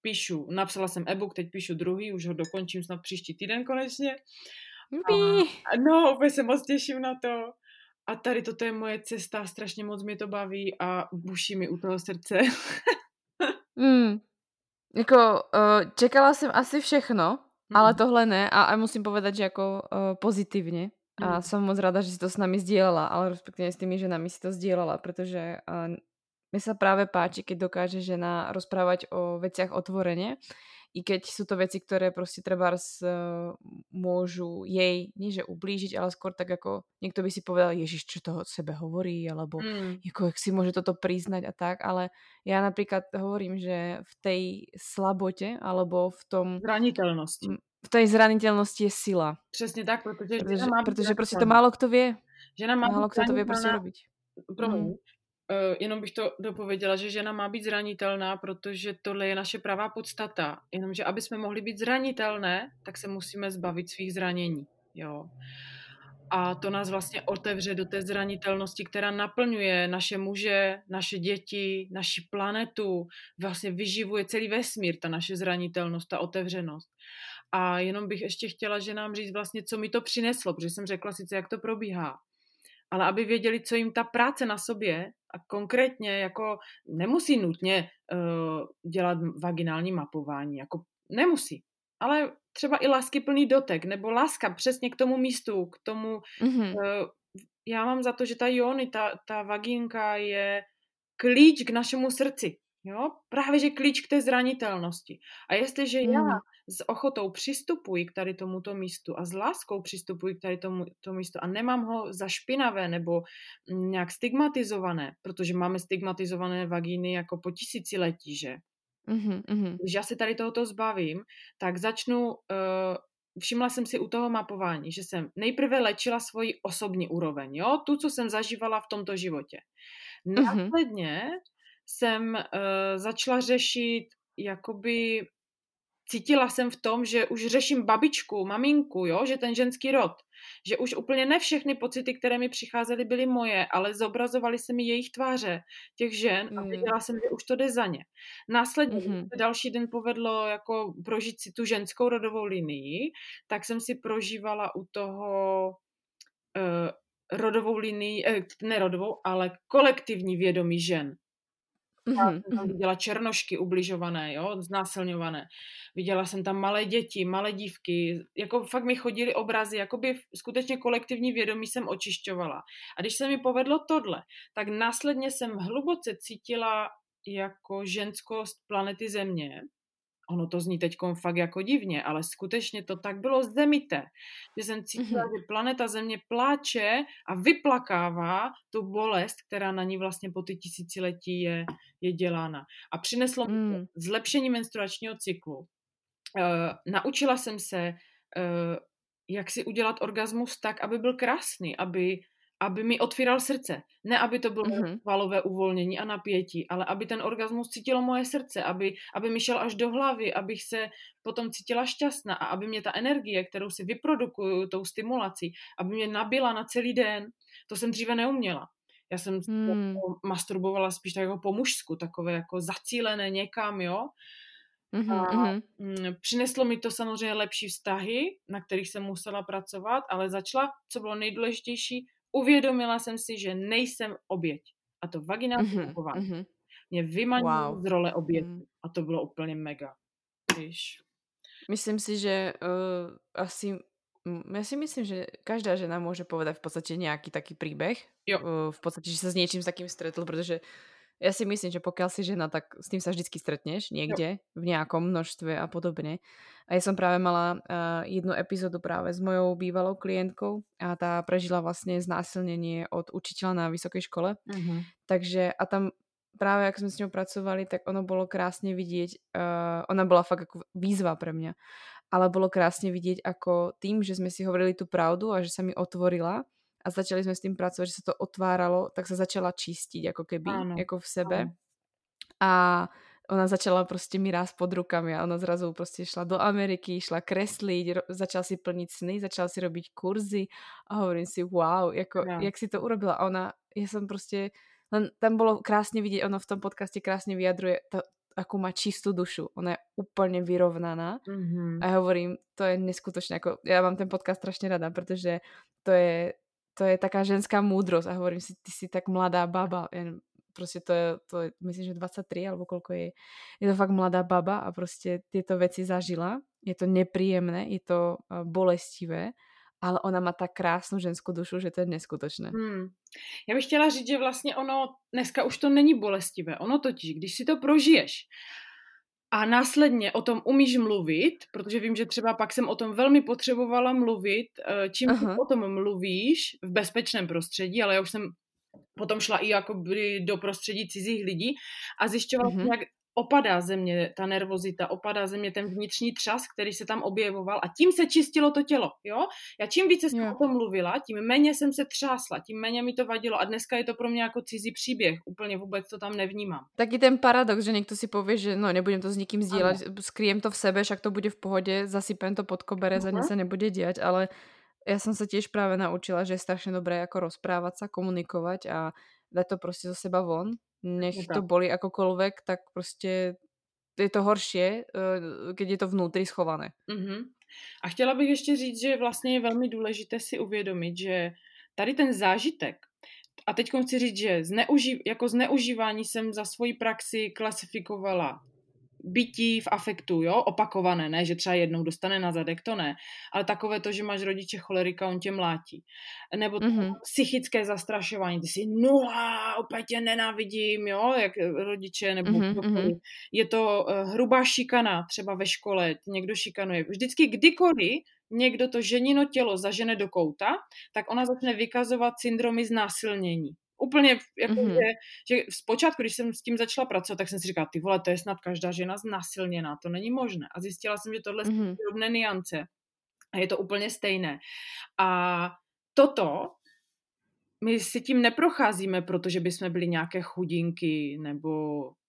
píšu, napsala jsem e-book, teď píšu druhý, už ho dokončím snad příští týden konečně. Jupi. No, úplně se moc těším na to. A tady toto je moje cesta, strašně moc mě to baví a buší mi u toho srdce. Mm. Jako, uh, čekala jsem asi všechno, Ale tohle ne a, a musím povedať, že jako uh, pozitívne. A Mm. som moc rada, že si to s nami zdieľala, ale respektíve s tými ženami si to zdieľala, pretože uh, mne sa práve páči, keď dokáže žena rozprávať o veciach otvorene i keď sú to veci, ktoré prostě treba uh, môžu jej, nie že ublížiť, ale skôr tak ako niekto by si povedal, Ježiš, čo toho od sebe hovorí, alebo Mm. jako, jak si môže toto priznať a tak, ale ja napríklad hovorím, že v tej slabote, alebo v tom... Zranitelnosti. V tej zranitelnosti je sila. Přesně tak, protože, protože žena má protože prostě to málo kto vie. Žena má málo kto to vie prostě robiť. Promiň, Mm. Uh, jenom bych to dopověděla, že žena má být zranitelná, protože tohle je naše pravá podstata. Jenomže aby jsme mohli být zranitelné, tak se musíme zbavit svých zranění. Jo. A to nás vlastně otevře do té zranitelnosti, která naplňuje naše muže, naše děti, naši planetu, vlastně vyživuje celý vesmír, ta naše zranitelnost, ta otevřenost. A jenom bych ještě chtěla, že nám říct vlastně, co mi to přineslo, protože jsem řekla sice, jak to probíhá, ale aby věděli, co jim ta práce na sobě a konkrétně jako nemusí nutně uh, dělat vaginální mapování, jako nemusí, ale třeba i láskyplný dotek, nebo láska přesně k tomu místu, k tomu, mm-hmm. uh, já mám za to, že ta jony, ta, ta vaginka je klíč k našemu srdci. Jo? Právě, že klíč k té zranitelnosti. A jestliže mm. já s ochotou přistupuji k tady tomuto místu a s láskou přistupuji k tady tomu to místu a nemám ho za špinavé nebo nějak stigmatizované, protože máme stigmatizované vagíny jako po tisíciletí, že? Mm-hmm. Když já se tady tohoto zbavím, tak začnu, uh, všimla jsem si u toho mapování, že jsem nejprve lečila svoji osobní úroveň, jo? Tu, co jsem zažívala v tomto životě. Následně mm-hmm jsem uh, začala řešit, jakoby cítila jsem v tom, že už řeším babičku, maminku, jo, že ten ženský rod, že už úplně ne všechny pocity, které mi přicházely, byly moje, ale zobrazovaly se mi jejich tváře, těch žen a věděla jsem, že už to jde za ně. Následně, mm-hmm. další den povedlo jako prožít si tu ženskou rodovou linii, tak jsem si prožívala u toho uh, rodovou linii, eh, ne rodovou, ale kolektivní vědomí žen. Já jsem tam viděla černošky ubližované, jo, znásilňované. Viděla jsem tam malé děti, malé dívky, jako fakt mi chodily obrazy, jakoby skutečně kolektivní vědomí jsem očišťovala. A když se mi povedlo tohle, tak následně jsem hluboce cítila jako ženskost planety Země, ono to zní teď fakt jako divně, ale skutečně to tak bylo zemité, že jsem cítila, mm-hmm. že planeta Země pláče a vyplakává tu bolest, která na ní vlastně po ty tisíciletí je, je dělána. A přineslo mm. mi zlepšení menstruačního cyklu. Uh, naučila jsem se, uh, jak si udělat orgasmus tak, aby byl krásný, aby aby mi otvíral srdce. Ne, aby to bylo mm-hmm. valové uvolnění a napětí, ale aby ten orgasmus cítilo moje srdce, aby, aby mi šel až do hlavy, abych se potom cítila šťastná a aby mě ta energie, kterou si vyprodukuju tou stimulací, aby mě nabila na celý den. To jsem dříve neuměla. Já jsem mm. masturbovala spíš tak jako po mužsku, takové jako zacílené někam, jo. Mm-hmm. A mm, přineslo mi to samozřejmě lepší vztahy, na kterých jsem musela pracovat, ale začala, co bylo nejdůležitější, uvědomila jsem si, že nejsem oběť. A to vaginální mm-hmm. mm-hmm. mě vymanilo wow. z role oběti. Mm. A to bylo úplně mega. Víš. Myslím si, že uh, asi ja si myslím, že každá žena môže povedať v podstate nejaký taký príbeh. Jo. Uh, v podstate, že sa s niečím s takým stretl, pretože ja si myslím, že pokiaľ si žena, tak s tým sa vždycky stretneš niekde, v nejakom množstve a podobne. A ja som práve mala uh, jednu epizódu práve s mojou bývalou klientkou a tá prežila vlastne znásilnenie od učiteľa na vysokej škole. Mm-hmm. Takže a tam práve, ak sme s ňou pracovali, tak ono bolo krásne vidieť, uh, ona bola fakt ako výzva pre mňa, ale bolo krásne vidieť, ako tým, že sme si hovorili tú pravdu a že sa mi otvorila a začali sme s tým pracovať, že sa to otváralo, tak sa začala čistiť ako keby, ano. ako v sebe. Ano. A ona začala prostě mi rásť pod rukami a ona zrazu prostě šla do Ameriky, šla kresliť, začala si plniť sny, začala si robiť kurzy a hovorím si, wow, jako, no. jak si to urobila. A ona, ja som prostě, tam bolo krásne vidieť, ona v tom podcaste krásne vyjadruje to, akú má čistú dušu. Ona je úplne vyrovnaná. Mm-hmm. A hovorím, to je neskutočné. Ako, ja mám ten podcast strašne rada, pretože to je, to je taká ženská múdrosť. A hovorím si, ty si tak mladá baba. Ja, prostě to je, to je, myslím, že 23 alebo koľko je. Je to fakt mladá baba a prostě tieto veci zažila je to nepříjemné, je to uh, bolestivé, ale ona má tak krásnou ženskou dušu, že to je neskutočné. Hmm. Já bych chtěla říct, že vlastně ono, dneska už to není bolestivé. Ono totiž, když si to prožiješ a následně o tom umíš mluvit, protože vím, že třeba pak jsem o tom velmi potřebovala mluvit, eh, čím Aha. o tom mluvíš v bezpečném prostředí, ale já už jsem potom šla i jako do prostředí cizích lidí a zjišťovala, mm-hmm. jak opadá země ta nervozita, opadá země ten vnitřní třas, který se tam objevoval a tím se čistilo to tělo, jo? Já čím více jsem o tom mluvila, tím méně jsem se třásla, tím méně mi to vadilo a dneska je to pro mě jako cizí příběh, úplně vůbec to tam nevnímám. Taky ten paradox, že někdo si pově, že no nebudem to s nikým sdílet, skryjem to v sebe, však to bude v pohodě, zasypem to pod koberec uh-huh. a nic se nebude dělat, ale já jsem se těž právě naučila, že je strašně dobré jako rozprávat se, komunikovat a dať to prostě zo seba von nech to boli akokoľvek, tak prostě je to horší, keď je to vnútri schované. Mm-hmm. A chtěla bych ještě říct, že vlastně je velmi důležité si uvědomit, že tady ten zážitek, a teď chci říct, že zneuži- jako zneužívání jsem za svoji praxi klasifikovala bytí v afektu, jo, opakované, ne, že třeba jednou dostane na zadek, to ne, ale takové to, že máš rodiče cholerika, on tě mlátí. Nebo mm-hmm. psychické zastrašování, ty si nula, opět tě nenávidím, jo, jak rodiče, nebo mm-hmm. je to uh, hrubá šikana, třeba ve škole, někdo šikanuje. Vždycky kdykoliv někdo to ženino tělo zažene do kouta, tak ona začne vykazovat syndromy znásilnění. Úplně jako, mm-hmm. že, že zpočátku, když jsem s tím začala pracovat, tak jsem si říkala, ty vole, to je snad každá žena znasilněná, to není možné. A zjistila jsem, že tohle mm-hmm. jsou podobné niance. A je to úplně stejné. A toto my si tím neprocházíme, protože bychom byli nějaké chudinky nebo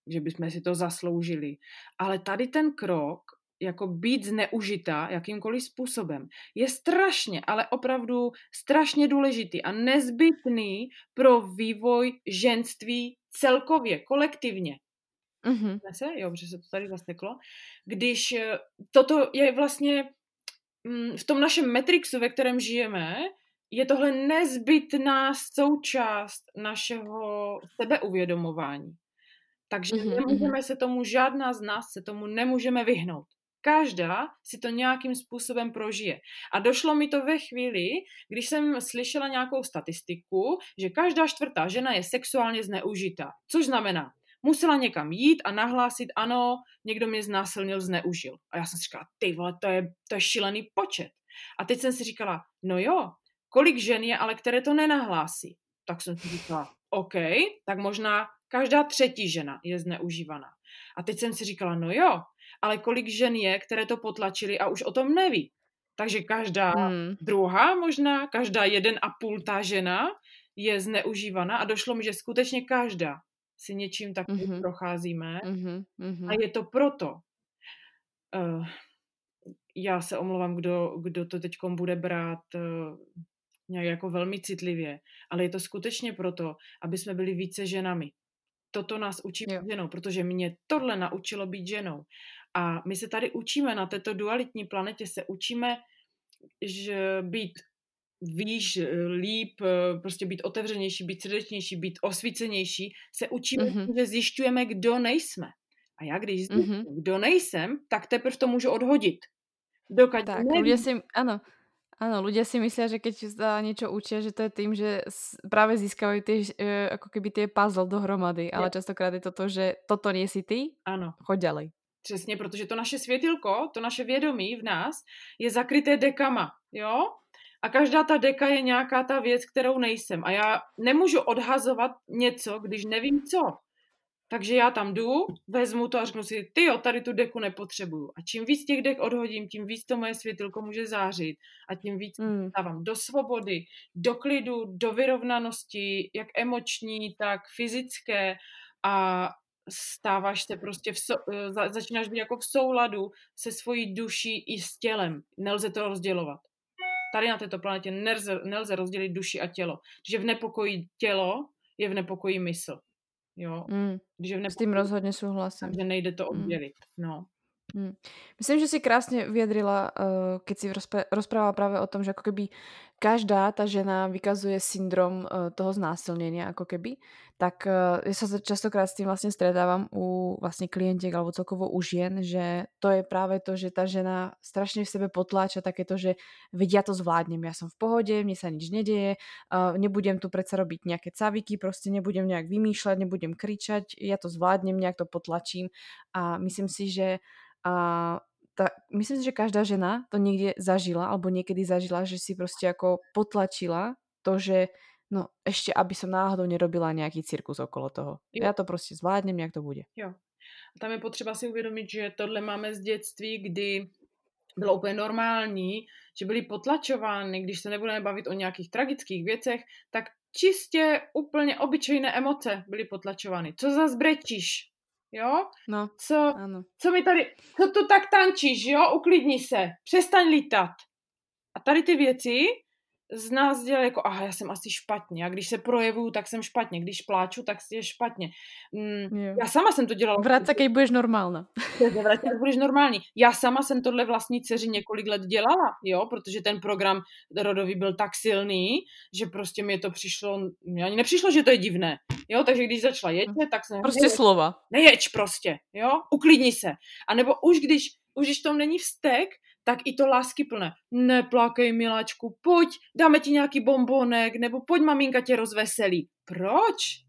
že bychom si to zasloužili. Ale tady ten krok jako být zneužita jakýmkoliv způsobem, je strašně, ale opravdu strašně důležitý a nezbytný pro vývoj ženství celkově, kolektivně. Mm-hmm. Se? Jo, protože se to tady zasteklo. Když eh, toto je vlastně mm, v tom našem Matrixu, ve kterém žijeme, je tohle nezbytná součást našeho sebeuvědomování. Takže mm-hmm. nemůžeme se tomu, žádná z nás se tomu nemůžeme vyhnout. Každá si to nějakým způsobem prožije. A došlo mi to ve chvíli, když jsem slyšela nějakou statistiku, že každá čtvrtá žena je sexuálně zneužitá. Což znamená, musela někam jít a nahlásit, ano, někdo mě znásilnil, zneužil. A já jsem si říkala, ty vole, to je, to je šílený počet. A teď jsem si říkala, no jo, kolik žen je, ale které to nenahlásí. Tak jsem si říkala, OK, tak možná každá třetí žena je zneužívaná. A teď jsem si říkala, no jo, ale kolik žen je, které to potlačili a už o tom neví. Takže každá hmm. druhá možná, každá jeden a půl ta žena je zneužívaná a došlo mi, že skutečně každá si něčím takovým mm-hmm. procházíme mm-hmm. a je to proto. Uh, já se omlouvám, kdo, kdo to teď bude brát uh, nějak jako velmi citlivě, ale je to skutečně proto, aby jsme byli více ženami. Toto nás učí být ženou, protože mě tohle naučilo být ženou. A my se tady učíme na této dualitní planetě, se učíme že být výš, líp, prostě být otevřenější, být srdečnější, být osvícenější, se učíme, mm-hmm. že zjišťujeme, kdo nejsme. A já když zjišťuji, mm-hmm. kdo nejsem, tak teprve to můžu odhodit. Dokud tak, nevím. si, ano, ano, ľudia si myslí, že keď sa niečo učia, že to je tým, že práve získajú tie, e, ako keby tie puzzle dohromady, ale častokrát je to to, že toto nie si ty, ano. choď ďalej. Přesně, protože to naše světilko, to naše vědomí v nás je zakryté dekama, jo? A každá ta deka je nějaká ta věc, kterou nejsem. A já nemůžu odhazovat něco, když nevím co. Takže já tam jdu, vezmu to a řeknu si, ty jo, tady tu deku nepotřebuju. A čím víc těch dek odhodím, tím víc to moje světilko může zářit a tím víc mm. dávám do svobody, do klidu, do vyrovnanosti, jak emoční, tak fyzické a stáváš se prostě, v so, eh, začínáš být jako v souladu se svojí duší i s tělem. Nelze to rozdělovat. Tady na této planetě nelze, nelze rozdělit duši a tělo. Že v nepokoji tělo je v nepokoji mysl. Jo? Mm, Když v nepokoji, s tím rozhodně souhlasím. Takže nejde to mm. oddělit. Mm. No. Hmm. Myslím, že si krásně vyjadrila, uh, keď si rozprávala práve o tom, že ako keby každá tá žena vykazuje syndrom uh, toho znásilnenia, ako keby, tak uh, ja sa častokrát s tým vlastne stretávam u vlastne klientiek alebo celkovo u žien, že to je práve to, že tá žena strašne v sebe potláča takéto, že vedia to zvládnem, ja som v pohode, mne sa nič nedeje, uh, nebudem tu predsa robiť nejaké caviky, proste nebudem nejak vymýšľať, nebudem kričať, ja to zvládnem, nejak to potlačím a myslím si, že a ta, myslím si, že každá žena to niekde zažila, alebo niekedy zažila, že si prostě jako potlačila to, že no ešte, aby som náhodou nerobila nějaký cirkus okolo toho. Jo. Já to prostě zvládnem, jak to bude. Jo. A tam je potřeba si uvědomit, že tohle máme z dětství, kdy bylo úplně normální, že byly potlačovány, když se nebudeme bavit o nějakých tragických věcech, tak čistě úplně obyčejné emoce byly potlačovány. Co za zbrečíš? Jo? No, co, ano. co mi tady, co tu tak tančíš, jo? Uklidni se, přestaň lítat. A tady ty věci z nás dělají jako, aha, já jsem asi špatně. A když se projevuju, tak jsem špatně. Když pláču, tak je špatně. Mm, já sama jsem to dělala. Vrát se, když budeš normálna. Vrát se, budeš normální. Já sama jsem tohle vlastní dceři několik let dělala, jo, protože ten program rodový byl tak silný, že prostě mi to přišlo, mě ani nepřišlo, že to je divné. Jo, takže když začala jeďte, tak jsem... Prostě neječ, slova. Nejeď prostě, jo, uklidni se. A nebo už když, už když tom není vztek, tak i to lásky plné. Neplakej, miláčku, pojď, dáme ti nějaký bombonek, nebo pojď, maminka tě rozveselí. Proč?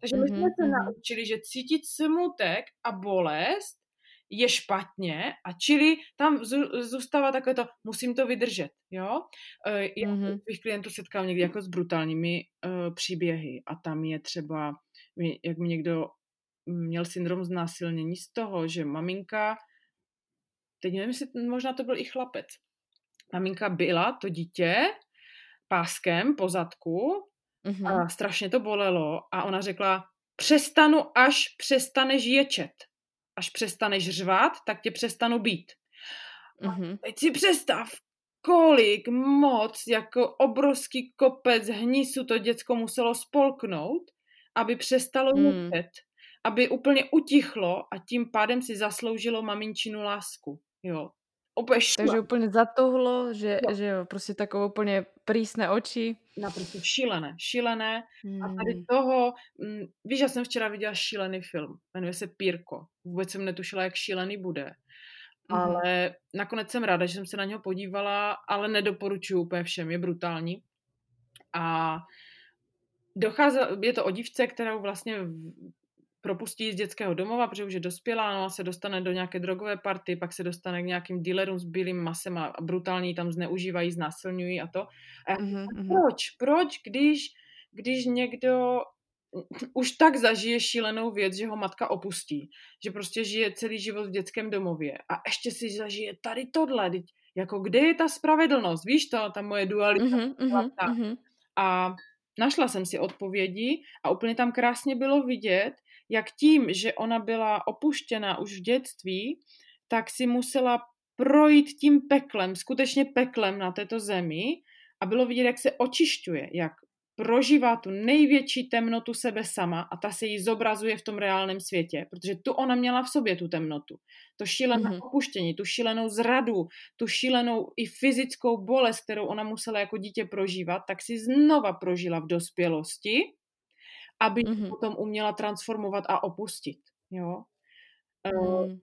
Takže my jsme mm-hmm. se mhm. naučili, že cítit smutek a bolest je špatně a čili tam zůstává takové to, musím to vydržet, jo. E, já mm-hmm. bych klientů setkal někdy jako s brutálními uh, příběhy a tam je třeba, jak mi někdo měl syndrom znásilnění z toho, že maminka teď nevím, jestli možná to byl i chlapec. Maminka byla to dítě páskem po zadku mm-hmm. a strašně to bolelo a ona řekla, přestanu, až přestaneš ječet. Až přestaneš řvát, tak tě přestanu být. Mm-hmm. teď si představ, kolik moc, jako obrovský kopec hnisu to děcko muselo spolknout, aby přestalo mm. aby úplně utichlo a tím pádem si zasloužilo maminčinu lásku. Jo. Úplně Takže úplně zatohlo, že, jo. že jo, prostě takové úplně prísné oči. Naprosto šílené, šílené. Hmm. A tady hmm. toho, m, mm, víš, já jsem včera viděla šílený film, jmenuje se Pírko. Vůbec jsem netušila, jak šílený bude. Hmm. Ale nakonec jsem ráda, že jsem se na něho podívala, ale nedoporučuju úplně všem, je brutální. A dochází, je to o dívce, kterou vlastně propustí z dětského domova, protože už je dospělá, no a se dostane do nějaké drogové party, pak se dostane k nějakým dealerům s bílým masem a brutálně tam zneužívají, znásilňují a to. A já, mm-hmm. proč? Proč, když, když někdo už tak zažije šílenou věc, že ho matka opustí, že prostě žije celý život v dětském domově a ještě si zažije tady tohle, jako kde je ta spravedlnost, víš to, ta moje dualita. Mm-hmm, mm-hmm. A našla jsem si odpovědi a úplně tam krásně bylo vidět, jak tím, že ona byla opuštěna už v dětství, tak si musela projít tím peklem, skutečně peklem na této zemi a bylo vidět, jak se očišťuje, jak prožívá tu největší temnotu sebe sama a ta se jí zobrazuje v tom reálném světě, protože tu ona měla v sobě tu temnotu. To šílené mm-hmm. opuštění, tu šílenou zradu, tu šílenou i fyzickou bolest, kterou ona musela jako dítě prožívat, tak si znova prožila v dospělosti aby mm-hmm. potom uměla transformovat a opustit. Jo? Mm.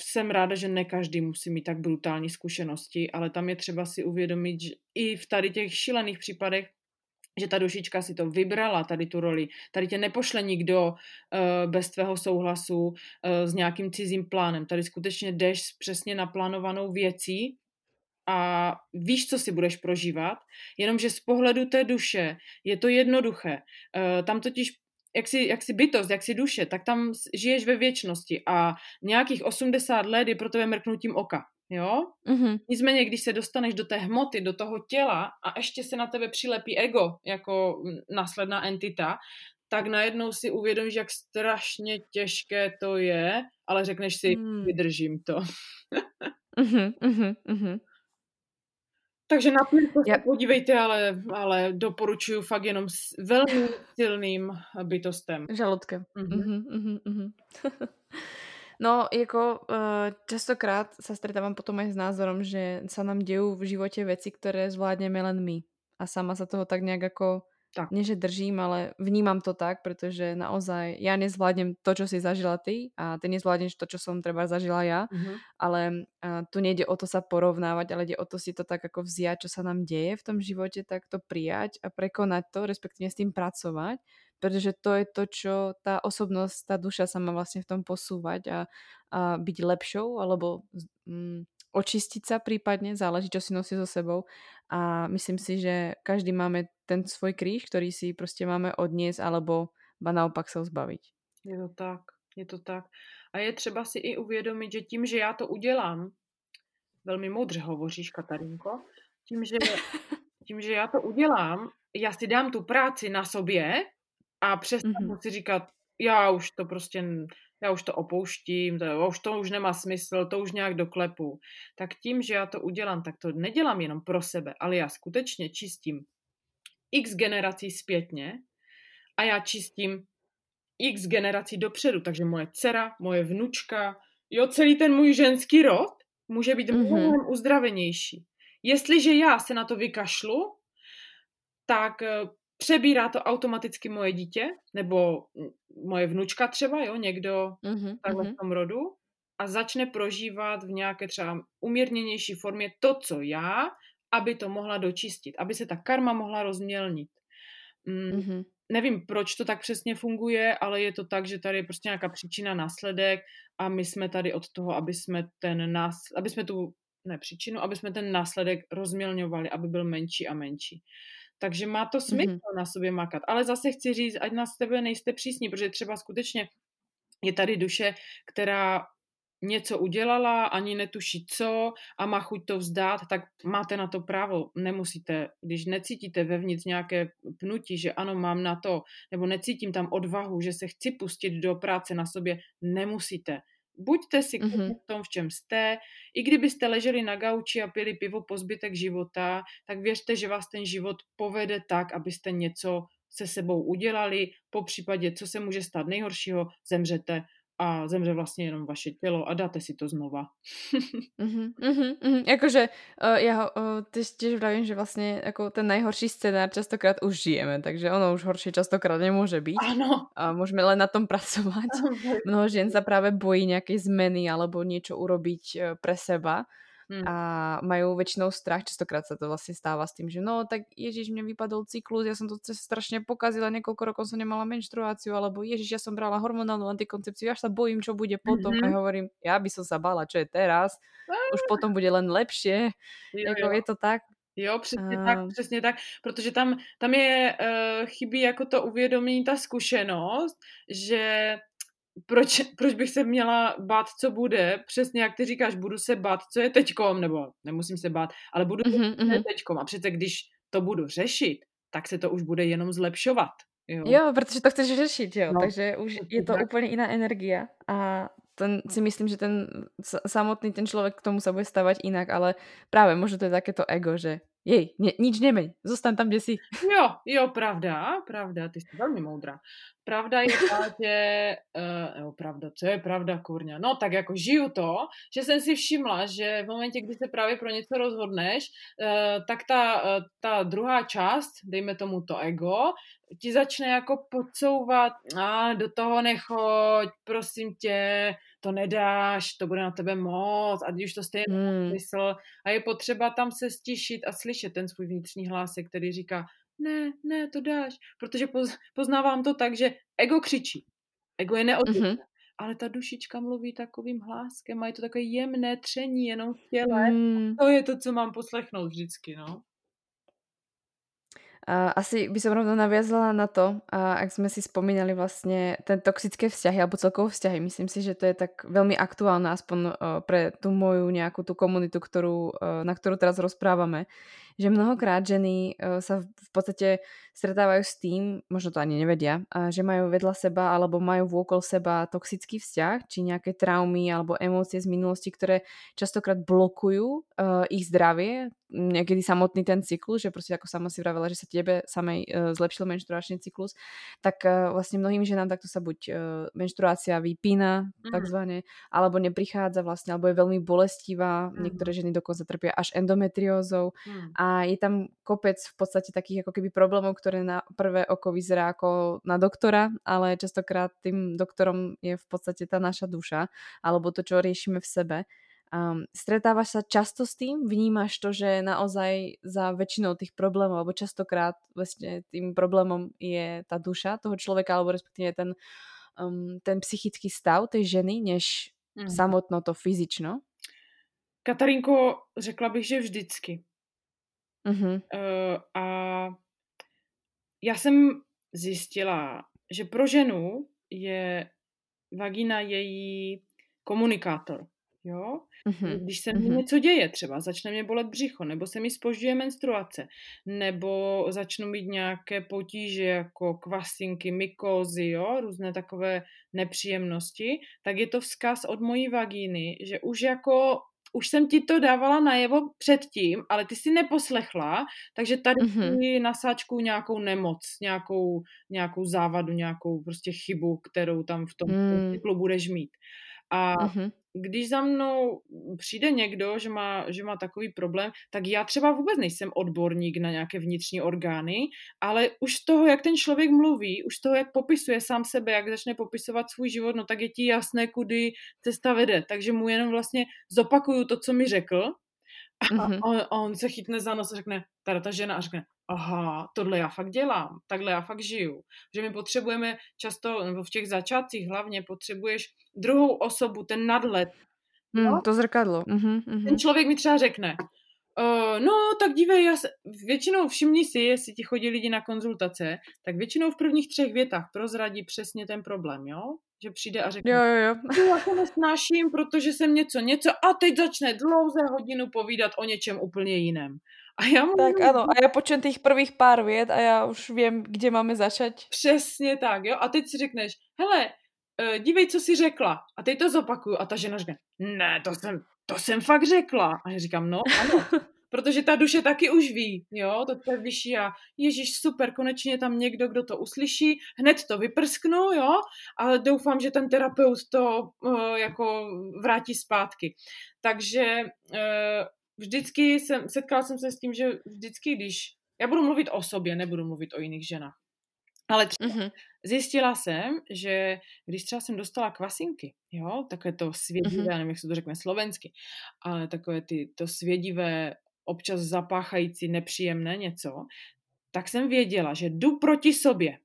Jsem ráda, že ne každý musí mít tak brutální zkušenosti, ale tam je třeba si uvědomit, že i v tady těch šílených případech, že ta dušička si to vybrala, tady tu roli. Tady tě nepošle nikdo uh, bez tvého souhlasu uh, s nějakým cizím plánem. Tady skutečně jdeš s přesně naplánovanou věcí a víš, co si budeš prožívat, jenomže z pohledu té duše je to jednoduché. E, tam totiž jak jsi, jak jsi bytost, jak jsi duše, tak tam žiješ ve věčnosti a nějakých 80 let je pro tebe mrknutím oka. Jo? Mm-hmm. Nicméně, když se dostaneš do té hmoty, do toho těla a ještě se na tebe přilepí ego jako následná entita, tak najednou si uvědomíš, jak strašně těžké to je, ale řekneš si, mm. vydržím to. mm-hmm, <laughs> mm-hmm. Takže na to se podívejte, ale, ale doporučuji fakt jenom s velmi silným bytostem. Žaludkem. Mm-hmm. Mm-hmm, mm-hmm. <laughs> No, jako uh, častokrát sa stretávam potom aj s názorom, že sa nám dejú v živote veci, ktoré zvládneme len my. A sama sa toho tak nejak ako tak. Nie, že držím, ale vnímam to tak, pretože naozaj ja nezvládnem to, čo si zažila ty a ty nezvládneš to, čo som treba zažila ja, mm-hmm. ale uh, tu nejde o to sa porovnávať, ale ide o to si to tak ako vziať, čo sa nám deje v tom živote, tak to prijať a prekonať to, respektíve s tým pracovať pretože to je to, čo tá osobnosť, tá duša sa má vlastne v tom posúvať a, a byť lepšou alebo mm, očistiť sa prípadne, záleží, čo si nosí so sebou a myslím si, že každý máme ten svoj kríž, ktorý si prostě máme odniesť alebo ba naopak se ho zbaviť. Je to tak, je to tak. A je třeba si i uvědomit, že tím, že já to udělám, velmi moudře hovoříš, Katarinko, tím, že, <laughs> tím, že já to udělám, já si dám tu práci na sobě, a přestanu mm-hmm. si říkat, já už to prostě, já už to opouštím, to, už to už nemá smysl, to už nějak doklepu. Tak tím, že já to udělám, tak to nedělám jenom pro sebe, ale já skutečně čistím x generací zpětně a já čistím x generací dopředu, takže moje dcera, moje vnučka, jo, celý ten můj ženský rod může být mm-hmm. mnohem uzdravenější. Jestliže já se na to vykašlu, tak eh, přebírá to automaticky moje dítě, nebo moje vnučka třeba, jo, někdo mm-hmm, takhle mm-hmm. v tom rodu a začne prožívat v nějaké třeba umírněnější formě to, co já, aby to mohla dočistit, aby se ta karma mohla rozmělnit. Mm, mm-hmm. Nevím, proč to tak přesně funguje, ale je to tak, že tady je prostě nějaká příčina, následek a my jsme tady od toho, aby jsme ten nás, aby jsme tu ne příčinu, aby jsme ten následek rozmělňovali, aby byl menší a menší. Takže má to smysl mm-hmm. na sobě makat. Ale zase chci říct, ať na sebe nejste přísní, protože třeba skutečně je tady duše, která něco udělala, ani netuší co a má chuť to vzdát, tak máte na to právo. Nemusíte, když necítíte vevnitř nějaké pnutí, že ano, mám na to, nebo necítím tam odvahu, že se chci pustit do práce na sobě, nemusíte. Buďte si mm-hmm. v tom, v čem jste. I kdybyste leželi na gauči a pili pivo po zbytek života, tak věřte, že vás ten život povede tak, abyste něco se sebou udělali. Po případě, co se může stát nejhoršího, zemřete a zemře vlastně jenom vaše tělo a dáte si to znova. <laughs> uh-huh, uh-huh. Jakože uh, já uh, tež, tiež vravím, že vlastně jako ten nejhorší scénář častokrát už žijeme, takže ono už horší častokrát nemůže být. Ano. A můžeme len na tom pracovat. <laughs> Mnoho žen sa právě bojí nějaké zmeny alebo niečo urobiť uh, pre seba Hmm. A majú väčšinou strach, častokrát sa to vlastne stáva s tým, že no tak Ježiš, mne vypadol cyklus, ja som to strašne pokazila, niekoľko rokov som nemala menštruáciu, alebo Ježiš, ja som brala hormonálnu antikoncepciu, ja sa bojím, čo bude potom. Mm-hmm. A ja hovorím, ja by som sa bála, čo je teraz, už potom bude len lepšie. Jo, jako, jo. Je to tak? Jo, přesně a... tak, přesně tak, protože tam, tam je uh, chybí jako to uvědomění, ta zkušenost, že proč, proč bych se měla bát, co bude, přesně jak ty říkáš, budu se bát, co je teďkom, nebo nemusím se bát, ale budu mm-hmm. co je teďkom. A přece když to budu řešit, tak se to už bude jenom zlepšovat. Jo, jo protože to chceš řešit, jo, no, takže už je to tak. úplně jiná energie a ten si myslím, že ten samotný ten člověk k tomu se bude stavať inak, ale právě možno to je takéto ego, že jej, ne, nič nemeň, zostaň tam, kde si. Jo, jo, pravda, pravda, ty jsi velmi moudrá. Pravda je ta, že, uh, jo, pravda, co je pravda, kurňa, no tak jako žiju to, že jsem si všimla, že v momentě, kdy se právě pro něco rozhodneš, uh, tak ta, uh, ta druhá část, dejme tomu to ego, ti začne jako podsouvat, a do toho nechoď, prosím tě, to nedáš, to bude na tebe moc a když to stejně hmm. smysl a je potřeba tam se stišit a slyšet ten svůj vnitřní hlásek, který říká, ne, ne, to dáš, protože poznávám to tak, že ego křičí, ego je neodvědné, mm-hmm. ale ta dušička mluví takovým hláskem a je to takové jemné tření jenom v těle, mm. to je to, co mám poslechnout vždycky, no. Asi by som rovno naviazala na to, a ak sme si spomínali vlastne ten toxické vzťahy alebo celkovo vzťahy, myslím si, že to je tak veľmi aktuálne aspoň pre tú moju nejakú tú komunitu, ktorú, na ktorú teraz rozprávame, že mnohokrát ženy uh, sa v podstate stretávajú s tým, možno to ani nevedia, že majú vedľa seba alebo majú vôkol seba toxický vzťah, či nejaké traumy alebo emócie z minulosti, ktoré častokrát blokujú uh, ich zdravie, niekedy samotný ten cyklus, že prostě ako sama si vravela, že sa tebe samej uh, zlepšil menštruačný cyklus, tak vlastne mnohým ženám takto sa buď menštruácia vypína, mm. takzvané, alebo neprichádza vlastne, alebo je veľmi bolestivá. Mm. Niektoré ženy dokonca trpia až endometriózou mm. a je tam kopec v podstate takých ako keby problémov, ktoré na prvé oko vyzerá ako na doktora, ale častokrát tým doktorom je v podstate tá naša duša, alebo to, čo riešime v sebe. Um, stretávaš sa často s tým? Vnímaš to, že naozaj za väčšinou tých problémov, alebo častokrát vlastne tým problémom je tá duša toho človeka, alebo respektíve ten, um, ten psychický stav tej ženy, než mm. samotno to fyzično? Katarinko, řekla bych, že vždycky. Mm-hmm. Uh, a já jsem zjistila, že pro ženu je vagina její komunikátor. Jo? Mm-hmm. Když se mi mm-hmm. něco děje, třeba začne mě bolet břicho, nebo se mi spožďuje menstruace, nebo začnu mít nějaké potíže jako kvasinky, mykózy, jo? různé takové nepříjemnosti, tak je to vzkaz od mojí vagíny, že už jako už jsem ti to dávala najevo předtím, ale ty si neposlechla, takže tady mm-hmm. nasáčku nějakou nemoc, nějakou, nějakou závadu, nějakou prostě chybu, kterou tam v tom mm. cyklu budeš mít. A mm-hmm když za mnou přijde někdo, že má, že má takový problém, tak já třeba vůbec nejsem odborník na nějaké vnitřní orgány, ale už z toho, jak ten člověk mluví, už z toho, jak popisuje sám sebe, jak začne popisovat svůj život, no tak je ti jasné, kudy cesta vede. Takže mu jenom vlastně zopakuju to, co mi řekl a mm-hmm. on, on se chytne za nos a řekne, teda ta žena a řekne, aha, tohle já fakt dělám, takhle já fakt žiju. Že my potřebujeme často, nebo v těch začátcích hlavně potřebuješ druhou osobu, ten nadlet. Mm, no? To zrkadlo. Mm-hmm, mm-hmm. Ten člověk mi třeba řekne, Uh, no, tak dívej, já se, většinou všimni si, jestli ti chodí lidi na konzultace, tak většinou v prvních třech větách prozradí přesně ten problém, jo? Že přijde a řekne, jo, jo, jo. já to nesnáším, protože jsem něco, něco a teď začne dlouze hodinu povídat o něčem úplně jiném. A já mu... Tak ano, a já počujem těch prvých pár vět a já už vím, kde máme začať. Přesně tak, jo. A teď si řekneš, hele, uh, dívej, co jsi řekla. A teď to zopakuju. A ta žena řekne, ne, to jsem, to jsem fakt řekla. A já říkám, no, ano. <laughs> Protože ta duše taky už ví, jo, to je vyšší a ježíš, super, konečně tam někdo, kdo to uslyší, hned to vyprsknu, jo, a doufám, že ten terapeut to uh, jako vrátí zpátky. Takže uh, vždycky jsem, setkala jsem se s tím, že vždycky, když, já budu mluvit o sobě, nebudu mluvit o jiných ženách, ale třeba mm-hmm. zjistila jsem, že když třeba jsem dostala kvasinky, jo, takové to svědivé, mm-hmm. nevím, jak se to řekne slovensky, ale takové ty, to svědivé, občas zapáchající nepříjemné něco, tak jsem věděla, že jdu proti sobě.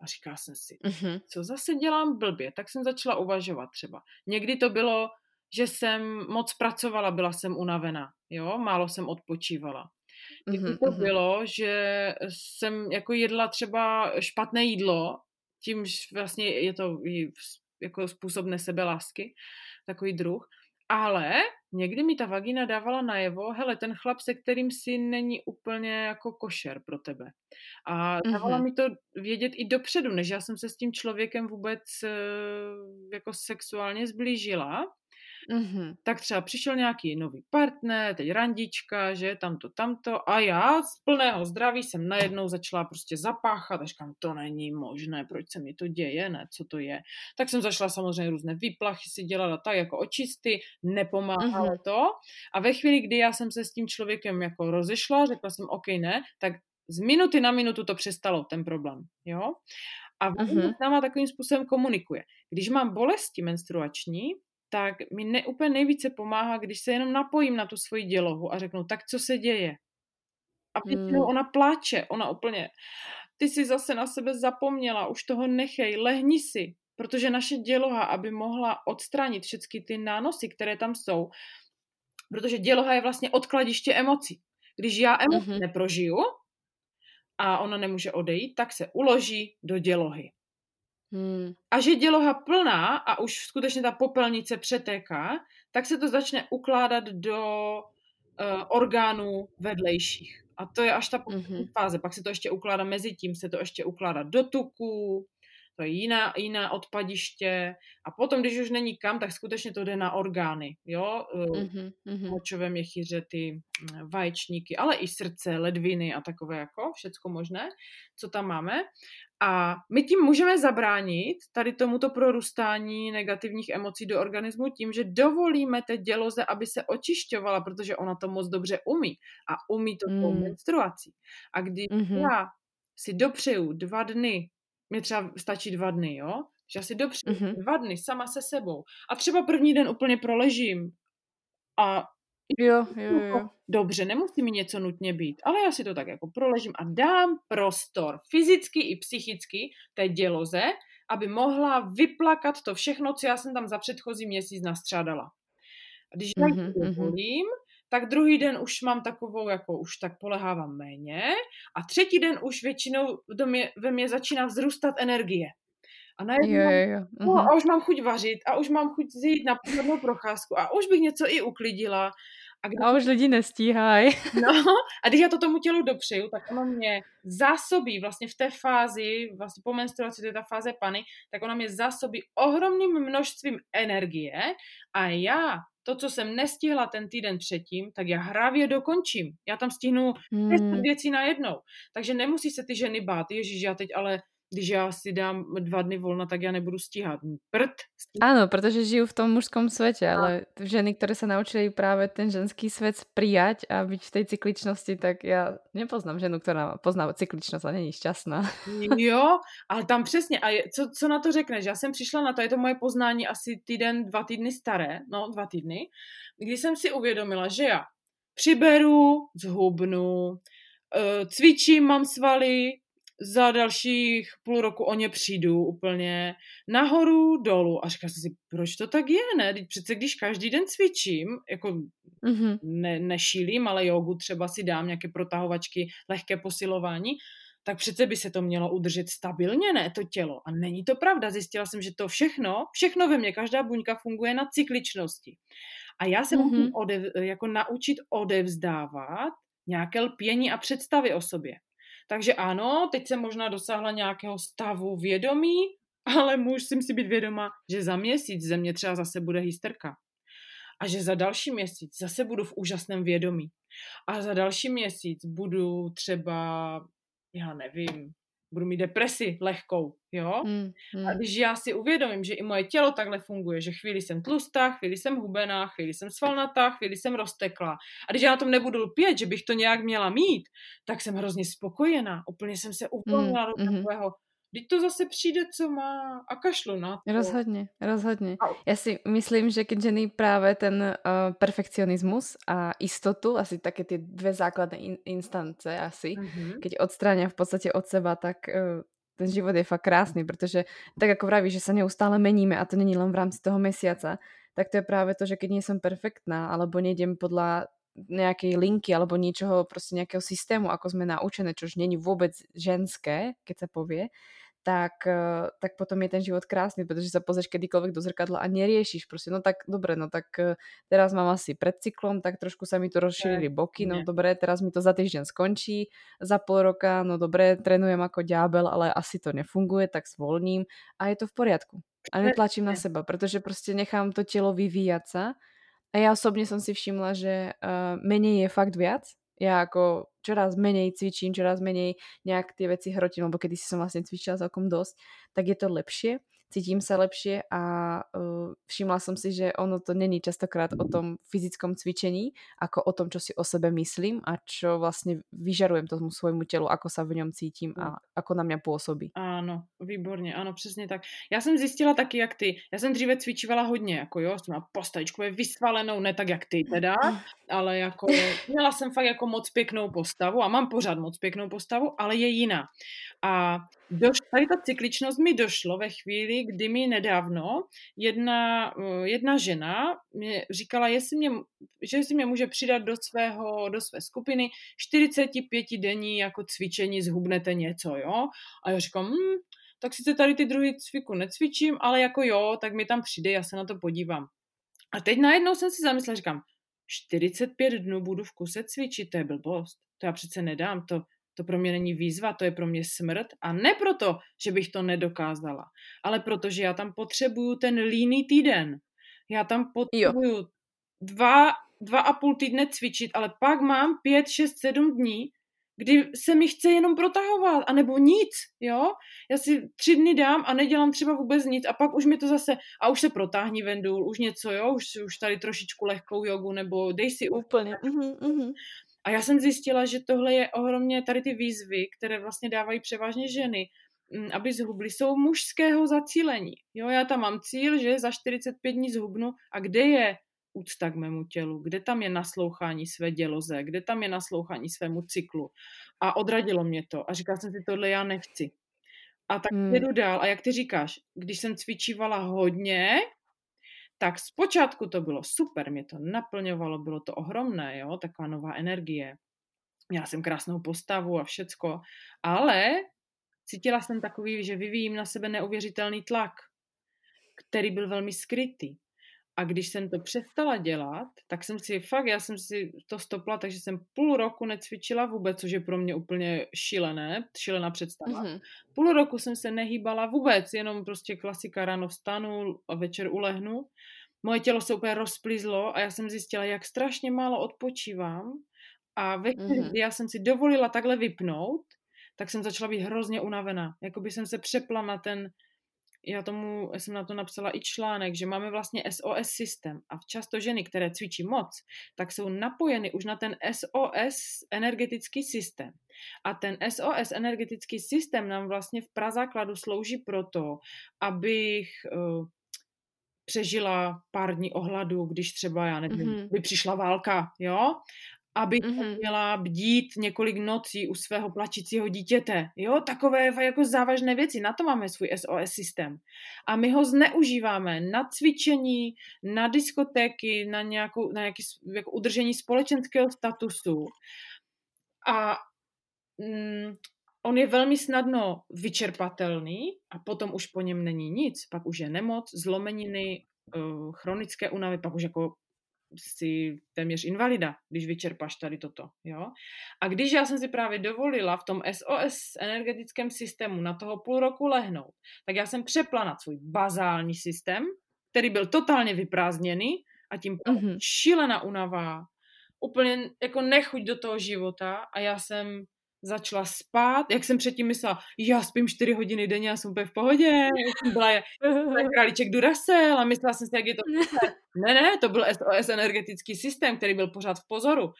A říkala jsem si, mm-hmm. co zase dělám blbě, tak jsem začala uvažovat třeba. Někdy to bylo, že jsem moc pracovala, byla jsem unavená, jo, málo jsem odpočívala. Někdy mm-hmm. to bylo, že jsem jako jedla třeba špatné jídlo, tímž vlastně je to jako způsob nesebelásky, takový druh. Ale někdy mi ta vagina dávala najevo, hele, ten chlap, se kterým si není úplně jako košer pro tebe. A dávala mm-hmm. mi to vědět i dopředu, než já jsem se s tím člověkem vůbec eh, jako sexuálně zblížila. Mm-hmm. Tak třeba přišel nějaký nový partner, teď randička, že tamto, tamto a já z plného zdraví jsem najednou začala prostě zapáchat a říkám, to není možné, proč se mi to děje, ne, co to je. Tak jsem začala samozřejmě různé výplachy si dělala tak jako očisty, nepomáhalo mm-hmm. to a ve chvíli, kdy já jsem se s tím člověkem jako rozešla, řekla jsem, OK, ne, tak z minuty na minutu to přestalo, ten problém, jo. A uh-huh. s náma takovým způsobem komunikuje. Když mám bolesti menstruační, tak mi ne, úplně nejvíce pomáhá, když se jenom napojím na tu svoji dělohu a řeknu, tak co se děje? A většinou hmm. ona pláče, ona úplně, ty jsi zase na sebe zapomněla, už toho nechej, lehni si, protože naše děloha, aby mohla odstranit všechny ty nánosy, které tam jsou, protože děloha je vlastně odkladiště emocí. Když já emoci mm-hmm. neprožiju a ona nemůže odejít, tak se uloží do dělohy. Hmm. A že děloha plná a už skutečně ta popelnice přetéká, tak se to začne ukládat do uh, orgánů vedlejších. A to je až ta mm-hmm. fáze. Pak se to ještě ukládá mezi tím, se to ještě ukládá do tuku, to je jiná, jiná odpadiště a potom, když už není kam, tak skutečně to jde na orgány, jo, mm-hmm. močové měchyře, ty mm, vaječníky, ale i srdce, ledviny a takové jako, všecko možné, co tam máme. A my tím můžeme zabránit tady tomuto prorůstání negativních emocí do organismu tím, že dovolíme té děloze, aby se očišťovala, protože ona to moc dobře umí. A umí to mm. menstruací. A když mm-hmm. já si dopřeju dva dny mě třeba stačí dva dny, jo? Že já si dopřeju mm-hmm. dva dny sama se sebou. A třeba první den úplně proležím. A jo, <laughs> jo, jo. dobře, nemusí mi něco nutně být, ale já si to tak jako proležím a dám prostor fyzicky i psychicky té děloze, aby mohla vyplakat to všechno, co já jsem tam za předchozí měsíc nastřádala. A když mm-hmm, já to mhm. dovolím, tak druhý den už mám takovou, jako už tak polehávám méně a třetí den už většinou do mě, ve mně začíná vzrůstat energie. A najednou jo, jo, jo. No, a už mám chuť vařit a už mám chuť jít na pořádnou procházku a už bych něco i uklidila. A, a už lidi nestíhají. <laughs> No, a když já to tomu tělu dopřeju, tak ono mě zásobí vlastně v té fázi, vlastně po menstruaci, to je ta fáze pany, tak ona mě zásobí ohromným množstvím energie a já to, co jsem nestihla ten týden předtím, tak já hravě dokončím. Já tam stihnu hmm. věcí najednou. Takže nemusí se ty ženy bát. Ježíš, já teď ale když já si dám dva dny volna, tak já nebudu stíhat. Prd. Ano, protože žiju v tom mužskom světě, ale ženy, které se naučili právě ten ženský svět přijat a být v té cykličnosti, tak já nepoznám ženu, která pozná cykličnost a není šťastná. <laughs> Jo, ale tam přesně. A je, co, co na to řekneš? Já jsem přišla na to, je to moje poznání asi týden, dva týdny staré, no dva týdny, kdy jsem si uvědomila, že já přiberu, zhubnu, eh, cvičím, mám svaly, za dalších půl roku o ně přijdu úplně nahoru, dolů a říkám si, proč to tak je, ne? Teď přece když každý den cvičím, jako mm-hmm. ne, nešílím, ale jogu třeba si dám nějaké protahovačky, lehké posilování, tak přece by se to mělo udržet stabilně, ne to tělo. A není to pravda. Zjistila jsem, že to všechno, všechno ve mně, každá buňka funguje na cykličnosti. A já se mm-hmm. musím odev, jako naučit odevzdávat nějaké lpění a představy o sobě. Takže ano, teď jsem možná dosáhla nějakého stavu vědomí, ale musím si být vědoma, že za měsíc ze mě třeba zase bude hysterka. A že za další měsíc zase budu v úžasném vědomí. A za další měsíc budu třeba, já nevím, budu mít depresi lehkou, jo? Hmm, hmm. A když já si uvědomím, že i moje tělo takhle funguje, že chvíli jsem tlustá, chvíli jsem hubená, chvíli jsem svalnatá, chvíli jsem roztekla. A když já na tom nebudu lpět, že bych to nějak měla mít, tak jsem hrozně spokojená. Úplně jsem se uvolnila hmm, do hmm. takového Teď to zase přijde, co má a kašlu na to. Rozhodně, rozhodně. Já si myslím, že keď ženy právě ten uh, perfekcionismus a istotu, asi také ty dvě základné in instance asi, mm-hmm. keď odstráňa v podstatě od seba, tak uh, ten život je fakt krásný, protože tak jako vraví, že se neustále meníme a to není len v rámci toho mesiaca, tak to je právě to, že keď nie som perfektná, alebo nejdem podľa nejakej linky alebo niečoho, prostě nejakého systému, ako sme naučené, čož není vôbec ženské, keď sa povie, tak, eh, tak potom je ten život krásný, protože sa pozrieš kedykoľvek do zrkadla a neriešiš prostě, no tak dobre, no tak eh, teraz mám asi pred cyklom, tak trošku sa mi tu rozšírili boky, no dobre, teraz mi to za týždeň skončí, za pol roka, no dobre, trénujem ako ďábel, ale asi to nefunguje, tak zvolním a je to v poriadku. A netlačím na seba, protože prostě nechám to tělo vyvíjať sa. A já osobně jsem si všimla, že uh, menej je fakt viac, ja ako čoraz menej cvičím, čoraz menej nejak tie veci hrotím, lebo kedy si som vlastne cvičila celkom dosť, tak je to lepšie cítím sa lepšie a uh, všimla som si, že ono to není častokrát o tom fyzickom cvičení, ako o tom, čo si o sebe myslím a čo vlastne vyžarujem tomu svojmu tělu, ako sa v ňom cítím a ako na mě působí. Ano, výborně, ano, přesně tak. Já jsem zjistila taky, jak ty. Já jsem dříve cvičívala hodně, jako jo, s těma postavičkou je vysvalenou, ne tak jak ty teda, <laughs> ale jako měla jsem fakt jako moc pěknou postavu a mám pořád moc pěknou postavu, ale je jiná. A doš, tady ta cykličnost mi došlo ve chvíli, kdy mi nedávno jedna, eh, jedna žena mě říkala, jestli mě, že si mě může přidat do, svého, do své skupiny 45 denní jako cvičení, zhubnete něco, jo? A já říkám, hm, tak sice tady ty druhý cviku necvičím, ale jako jo, tak mi tam přijde, já se na to podívám. A teď najednou jsem si zamyslela, říkám, 45 dnů budu v kuse cvičit, to je blbost. to já přece nedám, to, to pro mě není výzva, to je pro mě smrt a ne proto, že bych to nedokázala, ale protože já tam potřebuju ten líný týden. Já tam potřebuju jo. dva, dva a půl týdne cvičit, ale pak mám pět, šest, sedm dní, kdy se mi chce jenom protahovat, anebo nic, jo? Já si tři dny dám a nedělám třeba vůbec nic a pak už mi to zase, a už se protáhni vendul, už něco, jo? Už, už tady trošičku lehkou jogu, nebo dej si úplně. Uh-huh, uh-huh. A já jsem zjistila, že tohle je ohromně, tady ty výzvy, které vlastně dávají převážně ženy, mm, aby zhubly, jsou mužského zacílení. Jo, já tam mám cíl, že za 45 dní zhubnu a kde je úcta k mému tělu, kde tam je naslouchání své děloze, kde tam je naslouchání svému cyklu. A odradilo mě to. A říkala jsem si, tohle já nechci. A tak hmm. jdu dál. A jak ty říkáš, když jsem cvičívala hodně, tak zpočátku to bylo super, mě to naplňovalo, bylo to ohromné, jo, taková nová energie. Měla jsem krásnou postavu a všecko, ale cítila jsem takový, že vyvíjím na sebe neuvěřitelný tlak, který byl velmi skrytý. A když jsem to přestala dělat, tak jsem si fakt, já jsem si to stopla, takže jsem půl roku necvičila vůbec, což je pro mě úplně šílené, šílená představa. Mm-hmm. Půl roku jsem se nehýbala vůbec, jenom prostě klasika ráno vstanu a večer ulehnu. Moje tělo se úplně rozplizlo a já jsem zjistila, jak strašně málo odpočívám. A ve chvíli, mm-hmm. kdy já jsem si dovolila takhle vypnout, tak jsem začala být hrozně unavená. Jakoby jsem se přepla na ten já tomu já jsem na to napsala i článek, že máme vlastně SOS systém a často ženy, které cvičí moc, tak jsou napojeny už na ten SOS energetický systém. A ten SOS energetický systém nám vlastně v prazákladu slouží proto, abych uh, přežila pár dní ohladu, když třeba, já nevím, mm-hmm. by přišla válka, jo? Aby mm-hmm. měla bdít několik nocí u svého plačícího dítěte. Jo, takové jako závažné věci. Na to máme svůj SOS systém. A my ho zneužíváme na cvičení, na diskotéky, na, nějakou, na nějaké jako udržení společenského statusu. A mm, on je velmi snadno vyčerpatelný a potom už po něm není nic. Pak už je nemoc, zlomeniny, uh, chronické únavy, pak už jako si téměř invalida, když vyčerpáš tady toto. Jo? A když já jsem si právě dovolila v tom SOS energetickém systému na toho půl roku lehnout, tak já jsem přepla na svůj bazální systém, který byl totálně vyprázdněný a tím mm-hmm. šílená unava, úplně jako nechuť do toho života a já jsem začala spát, jak jsem předtím myslela, já spím 4 hodiny denně a jsem úplně v pohodě, jsem byla je, <laughs> králíček Duracell a myslela jsem si, jak je to. <laughs> Ne, ne, to byl SOS energetický systém, který byl pořád v pozoru.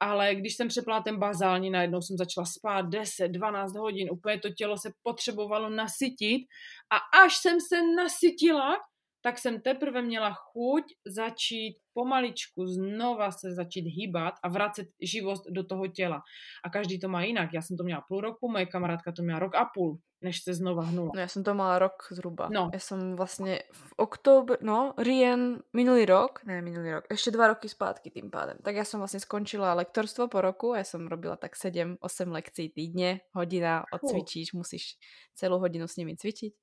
Ale když jsem přepla ten bazální, najednou jsem začala spát 10, 12 hodin, úplně to tělo se potřebovalo nasytit a až jsem se nasytila, tak jsem teprve měla chuť začít pomaličku znova se začít hýbat a vracet živost do toho těla. A každý to má jinak. Já jsem to měla půl roku, moje kamarádka to měla rok a půl, než se znova hnula. No já jsem to mala rok zhruba. No. Já jsem vlastně v oktobr, no, Rien minulý rok, ne minulý rok, ještě dva roky zpátky tým pádem. Tak já jsem vlastně skončila lektorstvo po roku, já jsem robila tak 7-8 lekcí týdně, hodina odcvičíš, musíš celou hodinu s nimi cvičiť.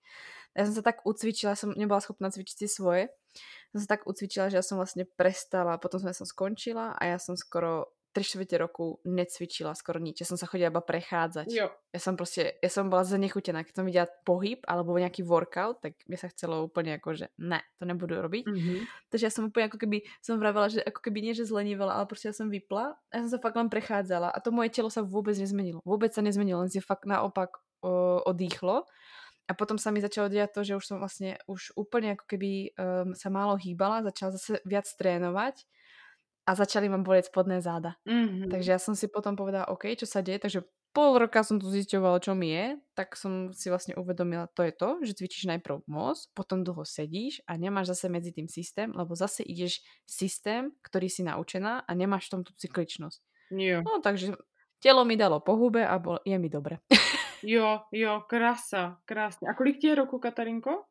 Já jsem se tak ucvičila, jsem nebyla schopná cvičit si svoje. Jsem se tak ucvičila, že já jsem vlastně prestala, potom jsem, jsem skončila a já jsem skoro tři čtvrtě roku necvičila skoro nič. Ja som sa chodila iba prechádzať. Jo. Ja som proste, ja som bola zanechutená. Keď som videla pohyb alebo nejaký workout, tak mi sa chcelo úplne ako, že ne, to nebudu robiť. Mm-hmm. Takže ja som úplne ako keby, som vravela, že ako keby nie, že zlenívala, ale proste ja som vypla a ja som sa fakt len prechádzala a to moje telo sa vôbec nezmenilo. Vôbec sa nezmenilo, len si fakt naopak o, odýchlo. A potom sa mi začalo diať to, že už som vlastne už úplne ako keby um, sa málo hýbala, začala zase viac trénovať a začali ma boleť spodné záda. Mm-hmm. Takže ja som si potom povedala, OK, čo sa deje, takže pol roka som tu zisťovala, čo mi je, tak som si vlastne uvedomila, to je to, že cvičíš najprv moc, potom dlho sedíš a nemáš zase medzi tým systém, lebo zase ideš systém, ktorý si naučená a nemáš v tom tú cykličnosť. Jo. No takže telo mi dalo pohube a bol, je mi dobre. <laughs> Jo, jo, krása, krásně. A kolik ti je roku, Katarinko?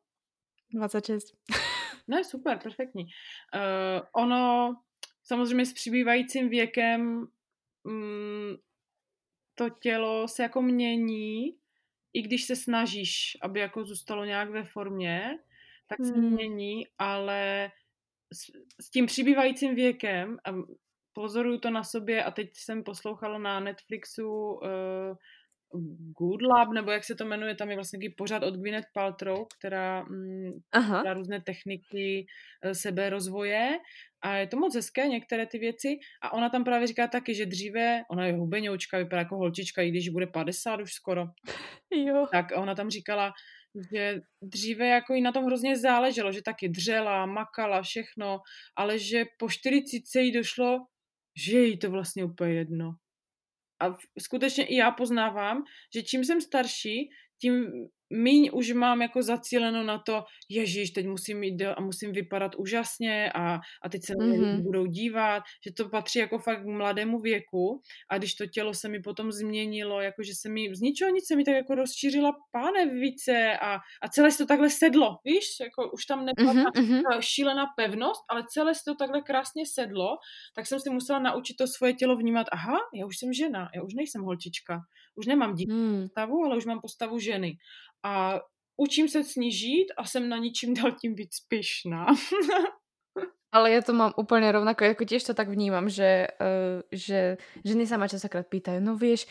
26. <laughs> No, super, perfektní. Uh, ono, samozřejmě s přibývajícím věkem um, to tělo se jako mění, i když se snažíš, aby jako zůstalo nějak ve formě, tak se hmm. mění, ale s, s tím přibývajícím věkem, pozoruju to na sobě a teď jsem poslouchala na Netflixu uh, Good Lab, nebo jak se to jmenuje, tam je vlastně takový pořád od Gwyneth Paltrow, která mm, Aha. různé techniky e, seberozvoje a je to moc hezké, některé ty věci a ona tam právě říká taky, že dříve, ona je hubeňoučka, vypadá jako holčička, i když bude 50 už skoro, <laughs> jo. tak ona tam říkala, že dříve jako jí na tom hrozně záleželo, že taky dřela, makala, všechno, ale že po 40 jí došlo, že jí to vlastně úplně jedno a skutečně i já poznávám, že čím jsem starší, tím míň už mám jako zacíleno na to, ježíš, teď musím jít a musím vypadat úžasně a, a teď se mm-hmm. budou dívat, že to patří jako fakt k mladému věku a když to tělo se mi potom změnilo, jako že se mi z ničeho nic se mi tak jako rozšířila pánevice a, a celé se to takhle sedlo, víš, jako už tam nebyla mm-hmm. ta šílená pevnost, ale celé se to takhle krásně sedlo, tak jsem si musela naučit to svoje tělo vnímat, aha, já už jsem žena, já už nejsem holčička, už nemám dítě mm. postavu, ale už mám postavu ženy a učím se snížit a jsem na ničím dál tím víc pyšná. <laughs> Ale ja to mám úplne rovnako, ako tiež to tak vnímam, že, uh, že ženy sa ma častokrát pýtajú, no vieš,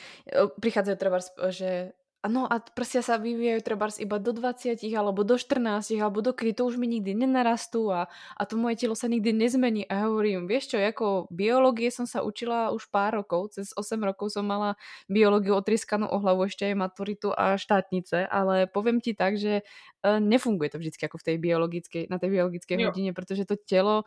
prichádzajú treba, že No a prsia sa vyvíjajú treba iba do 20 alebo do 14 alebo do kedy to už mi nikdy nenarastú a, a to moje telo sa nikdy nezmení a hovorím, vieš čo, ako biológie som sa učila už pár rokov, cez 8 rokov som mala biológiu otriskanú o hlavu, ešte aj maturitu a štátnice, ale poviem ti tak, že uh, nefunguje to vždy ako v tej biologickej, na tej biologickej jo. hodine, pretože to telo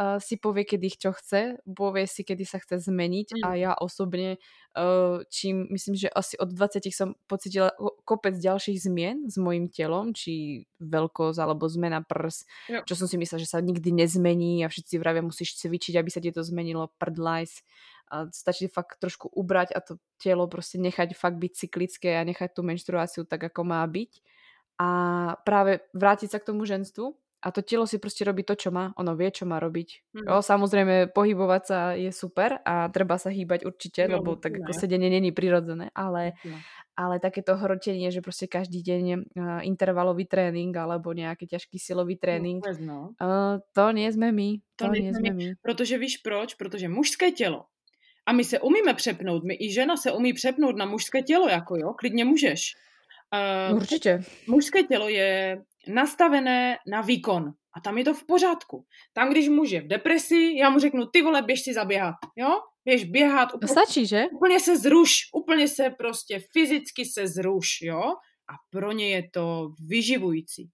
uh, si povie, kedy čo chce, povie si, kedy sa chce zmeniť mm. a ja osobne, uh, čím myslím, že asi od 20 som pocitila kopec ďalších zmien s mojim telom, či veľkosť alebo zmena prs, jo. čo som si myslela, že sa nikdy nezmení a všetci vravia, musíš cvičiť, aby sa ti to zmenilo, prdlajs. A stačí fakt trošku ubrať a to telo prostě nechať fakt byť cyklické a nechať tu menštruáciu tak, ako má byť. A práve vrátiť sa k tomu ženstvu, a to telo si prostě robí to, čo má. Ono vie, čo má robiť. Mm. Jo, samozrejme, pohybovať sa je super a treba sa hýbať určite, no, lebo tak ako sedenie není prirodzené, ale, no. ale takéto hrotenie, že prostě každý deň uh, intervalový trénink alebo nejaký ťažký silový no, trénink, no, uh, to nie sme my. To, to nie sme my. Protože víš proč? Protože mužské tělo a my se umíme přepnout, my i žena se umí přepnout na mužské tělo, jako jo, klidně můžeš. Uh, Určitě. Mužské tělo je nastavené na výkon. A tam je to v pořádku. Tam, když muž je v depresi, já mu řeknu, ty vole, běž si zaběhat, jo? Běž běhat. Úplně, stačí, že? Úplně se zruš, úplně se prostě fyzicky se zruš, jo? A pro ně je to vyživující.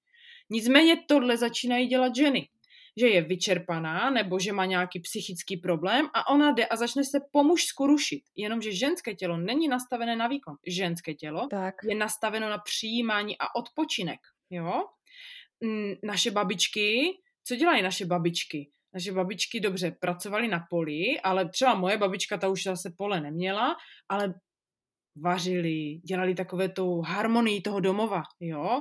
Nicméně tohle začínají dělat ženy že je vyčerpaná nebo že má nějaký psychický problém a ona jde a začne se po mužsku rušit. Jenomže ženské tělo není nastavené na výkon. Ženské tělo tak. je nastaveno na přijímání a odpočinek. Jo? Naše babičky, co dělají naše babičky? Naše babičky dobře pracovaly na poli, ale třeba moje babička, ta už zase pole neměla, ale vařili, dělali takové tu harmonii toho domova, jo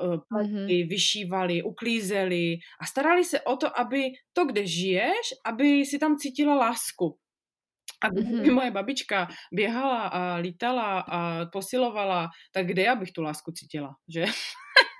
mm-hmm. vyšívali, uklízeli a starali se o to, aby to, kde žiješ, aby si tam cítila lásku. A kdyby mm-hmm. moje babička běhala a lítala a posilovala, tak kde já bych tu lásku cítila, že?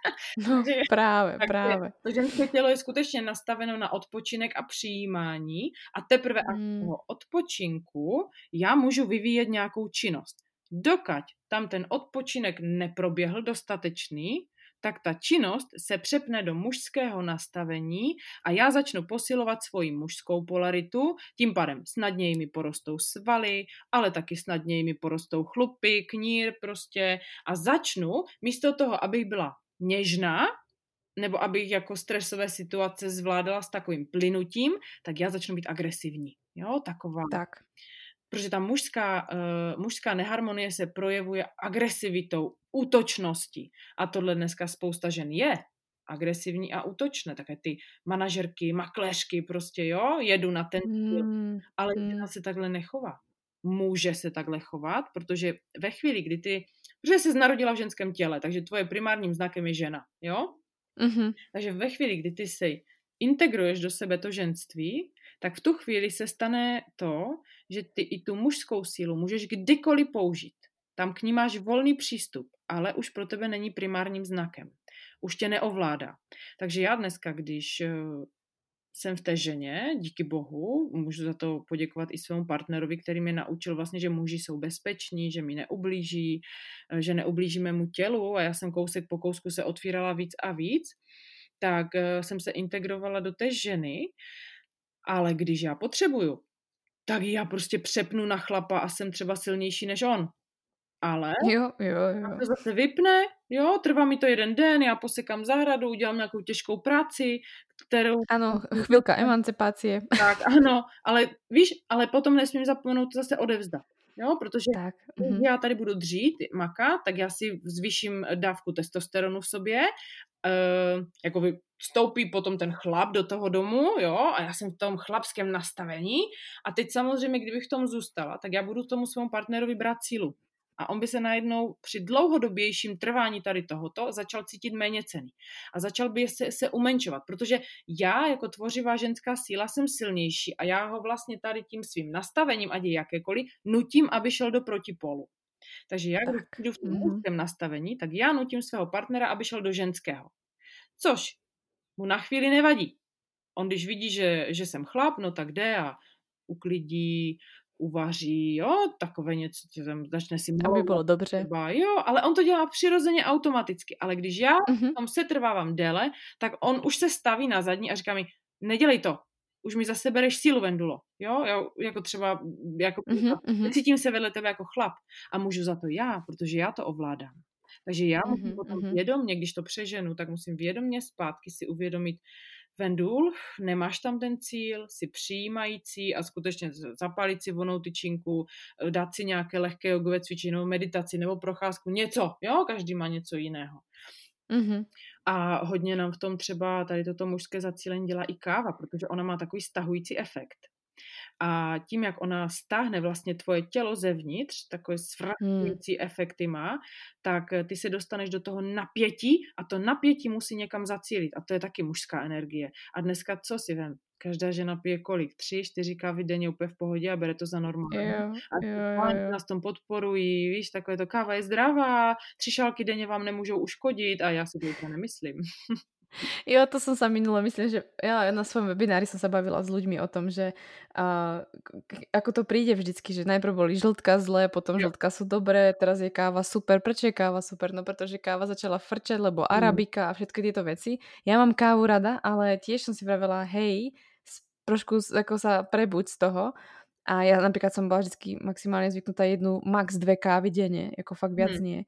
<laughs> No, právě, tak právě. To ženské tělo je skutečně nastaveno na odpočinek a přijímání a teprve mm. až toho odpočinku já můžu vyvíjet nějakou činnost. Dokať tam ten odpočinek neproběhl dostatečný, tak ta činnost se přepne do mužského nastavení a já začnu posilovat svoji mužskou polaritu, tím pádem snadněji mi porostou svaly, ale taky snadněji mi porostou chlupy, knír prostě a začnu místo toho, abych byla něžná, nebo abych jako stresové situace zvládala s takovým plynutím, tak já začnu být agresivní. Jo, taková. Tak protože ta mužská, uh, mužská neharmonie se projevuje agresivitou, útočností. A tohle dneska spousta žen je agresivní a útočné. Také ty manažerky, makléřky prostě, jo, jedu na ten. Mm, ale mm. žena se takhle nechová. Může se takhle chovat, protože ve chvíli, kdy ty, protože jsi narodila v ženském těle, takže tvoje primárním znakem je žena, jo? Mm-hmm. Takže ve chvíli, kdy ty se integruješ do sebe to ženství, tak v tu chvíli se stane to, že ty i tu mužskou sílu můžeš kdykoliv použít. Tam k ní máš volný přístup, ale už pro tebe není primárním znakem. Už tě neovládá. Takže já dneska, když eh, jsem v té ženě, díky bohu, můžu za to poděkovat i svému partnerovi, který mě naučil vlastně, že muži jsou bezpeční, že mi neublíží, eh, že neublížíme mu tělu a já jsem kousek po kousku se otvírala víc a víc, tak eh, jsem se integrovala do té ženy, ale když já potřebuju, tak já prostě přepnu na chlapa a jsem třeba silnější než on. Ale jo, jo, jo. to zase vypne, jo, trvá mi to jeden den, já posekám zahradu, udělám nějakou těžkou práci, kterou... Ano, chvilka emancipace. Tak, ano, ale víš, ale potom nesmím zapomenout to zase odevzdat. Jo, protože tak. mm-hmm. já tady budu dřít, maka, tak já si zvýším dávku testosteronu v sobě, uh, jako vstoupí potom ten chlap do toho domu, jo, a já jsem v tom chlapském nastavení a teď samozřejmě, kdybych v tom zůstala, tak já budu tomu svému partnerovi brát sílu a on by se najednou při dlouhodobějším trvání tady tohoto začal cítit méně ceny. A začal by se, se umenšovat, protože já jako tvořivá ženská síla jsem silnější a já ho vlastně tady tím svým nastavením, ať je jakékoliv, nutím, aby šel do protipolu. Takže já, když jdu v tom mm-hmm. nastavení, tak já nutím svého partnera, aby šel do ženského. Což mu na chvíli nevadí. On když vidí, že, že jsem chlap, no tak jde a uklidí, uvaří, jo, takové něco, tam začne si malovat. Aby bylo dobře. Třeba, jo, ale on to dělá přirozeně automaticky. Ale když já uh-huh. tam se trvávám déle, tak on už se staví na zadní a říká mi, nedělej to, už mi zase bereš sílu, Vendulo. Jo, já, jako třeba, jako, uh-huh, cítím se vedle tebe jako chlap a můžu za to já, protože já to ovládám. Takže já musím uh-huh, potom vědomně, když to přeženu, tak musím vědomně zpátky si uvědomit, Vendul, nemáš tam ten cíl, si přijímající a skutečně zapálit si vonou tyčinku, eh, dát si nějaké lehké jogové cvičení nebo meditaci nebo procházku, něco, jo, každý má něco jiného. Mm-hmm. A hodně nám v tom třeba tady toto mužské zacílení dělá i káva, protože ona má takový stahující efekt. A tím, jak ona stáhne vlastně tvoje tělo zevnitř, takové svrakující hmm. efekty má, tak eh, ty se dostaneš do toho napětí a to napětí musí někam zacílit. A to je taky mužská energie. A dneska co si vem? Každá žena pije kolik? Tři, čtyři kávy denně úplně v pohodě a bere to za normální. Jo, a jo, jo. nás tom podporují, víš, takové to káva je zdravá, tři šálky denně vám nemůžou uškodit a já si to nemyslím. <laughs> Jo, to som sa minule, myslím, že ja na svojom webinári som sa bavila s ľuďmi o tom, že uh, ako to príde vždycky, že najprv boli žltka zlé, potom jo. žltka sú dobré, teraz je káva super. Prečo je káva super? No pretože káva začala frčať, lebo mm. arabika a všetky tieto veci. Ja mám kávu rada, ale tiež som si vravela, hej, trošku ako sa prebuď z toho. A ja napríklad som bola vždycky maximálne zvyknutá jednu, max dve kávy denne, ako fakt viac mm. nie.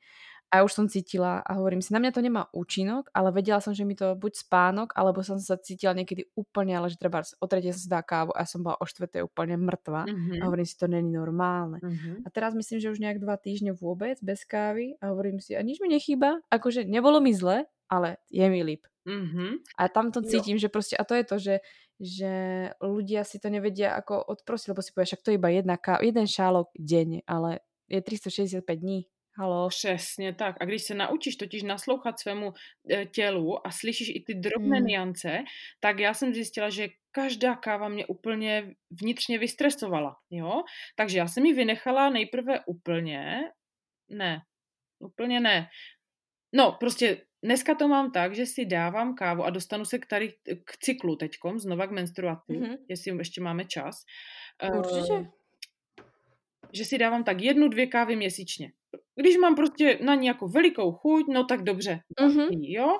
A už som cítila a hovorím si, na mňa to nemá účinok, ale vedela som, že mi to buď spánok, alebo som sa cítila niekedy úplne, ale že treba o tretie sa zdá kávu a som bola o štvrtej úplne mŕtva. Mm-hmm. A hovorím si, to není normálne. Mm-hmm. A teraz myslím, že už nejak dva týždne vôbec bez kávy a hovorím si, a nič mi nechýba, akože nebolo mi zle, ale je mi líp. Mm-hmm. A tam to cítim, jo. že proste, a to je to, že že ľudia si to nevedia ako odprosiť, lebo si povieš, však to je iba jedna ká- jeden šálok denne, ale je 365 dní. Halo. Přesně tak. A když se naučíš totiž naslouchat svému e, tělu a slyšíš i ty drobné hmm. niance, tak já jsem zjistila, že každá káva mě úplně vnitřně vystresovala. Jo? Takže já jsem ji vynechala nejprve úplně, ne, úplně ne. No, prostě dneska to mám tak, že si dávám kávu a dostanu se k, tady, k cyklu teďkom, znova k menstruaci, mm-hmm. jestli ještě máme čas. Určitě. Uh, že si dávám tak jednu, dvě kávy měsíčně. Když mám prostě na ní jako velikou chuť, no tak dobře, mm-hmm. jo.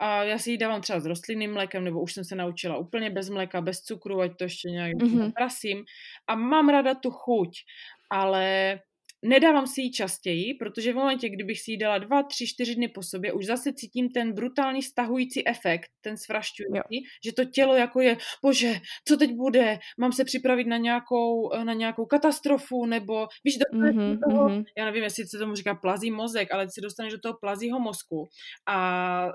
A já si ji dávám třeba s rostlinným mlékem, nebo už jsem se naučila úplně bez mléka, bez cukru, ať to ještě nějak mm-hmm. prasím. A mám ráda tu chuť, ale Nedávám si ji častěji, protože v momentě, kdybych si ji dala dva, tři, čtyři dny po sobě, už zase cítím ten brutální stahující efekt, ten svrašťující, že to tělo jako je, bože, co teď bude, mám se připravit na nějakou, na nějakou katastrofu, nebo víš, do mm-hmm, toho, mm-hmm. já nevím, jestli se tomu říká plazí mozek, ale se dostaneš do toho plazího mozku a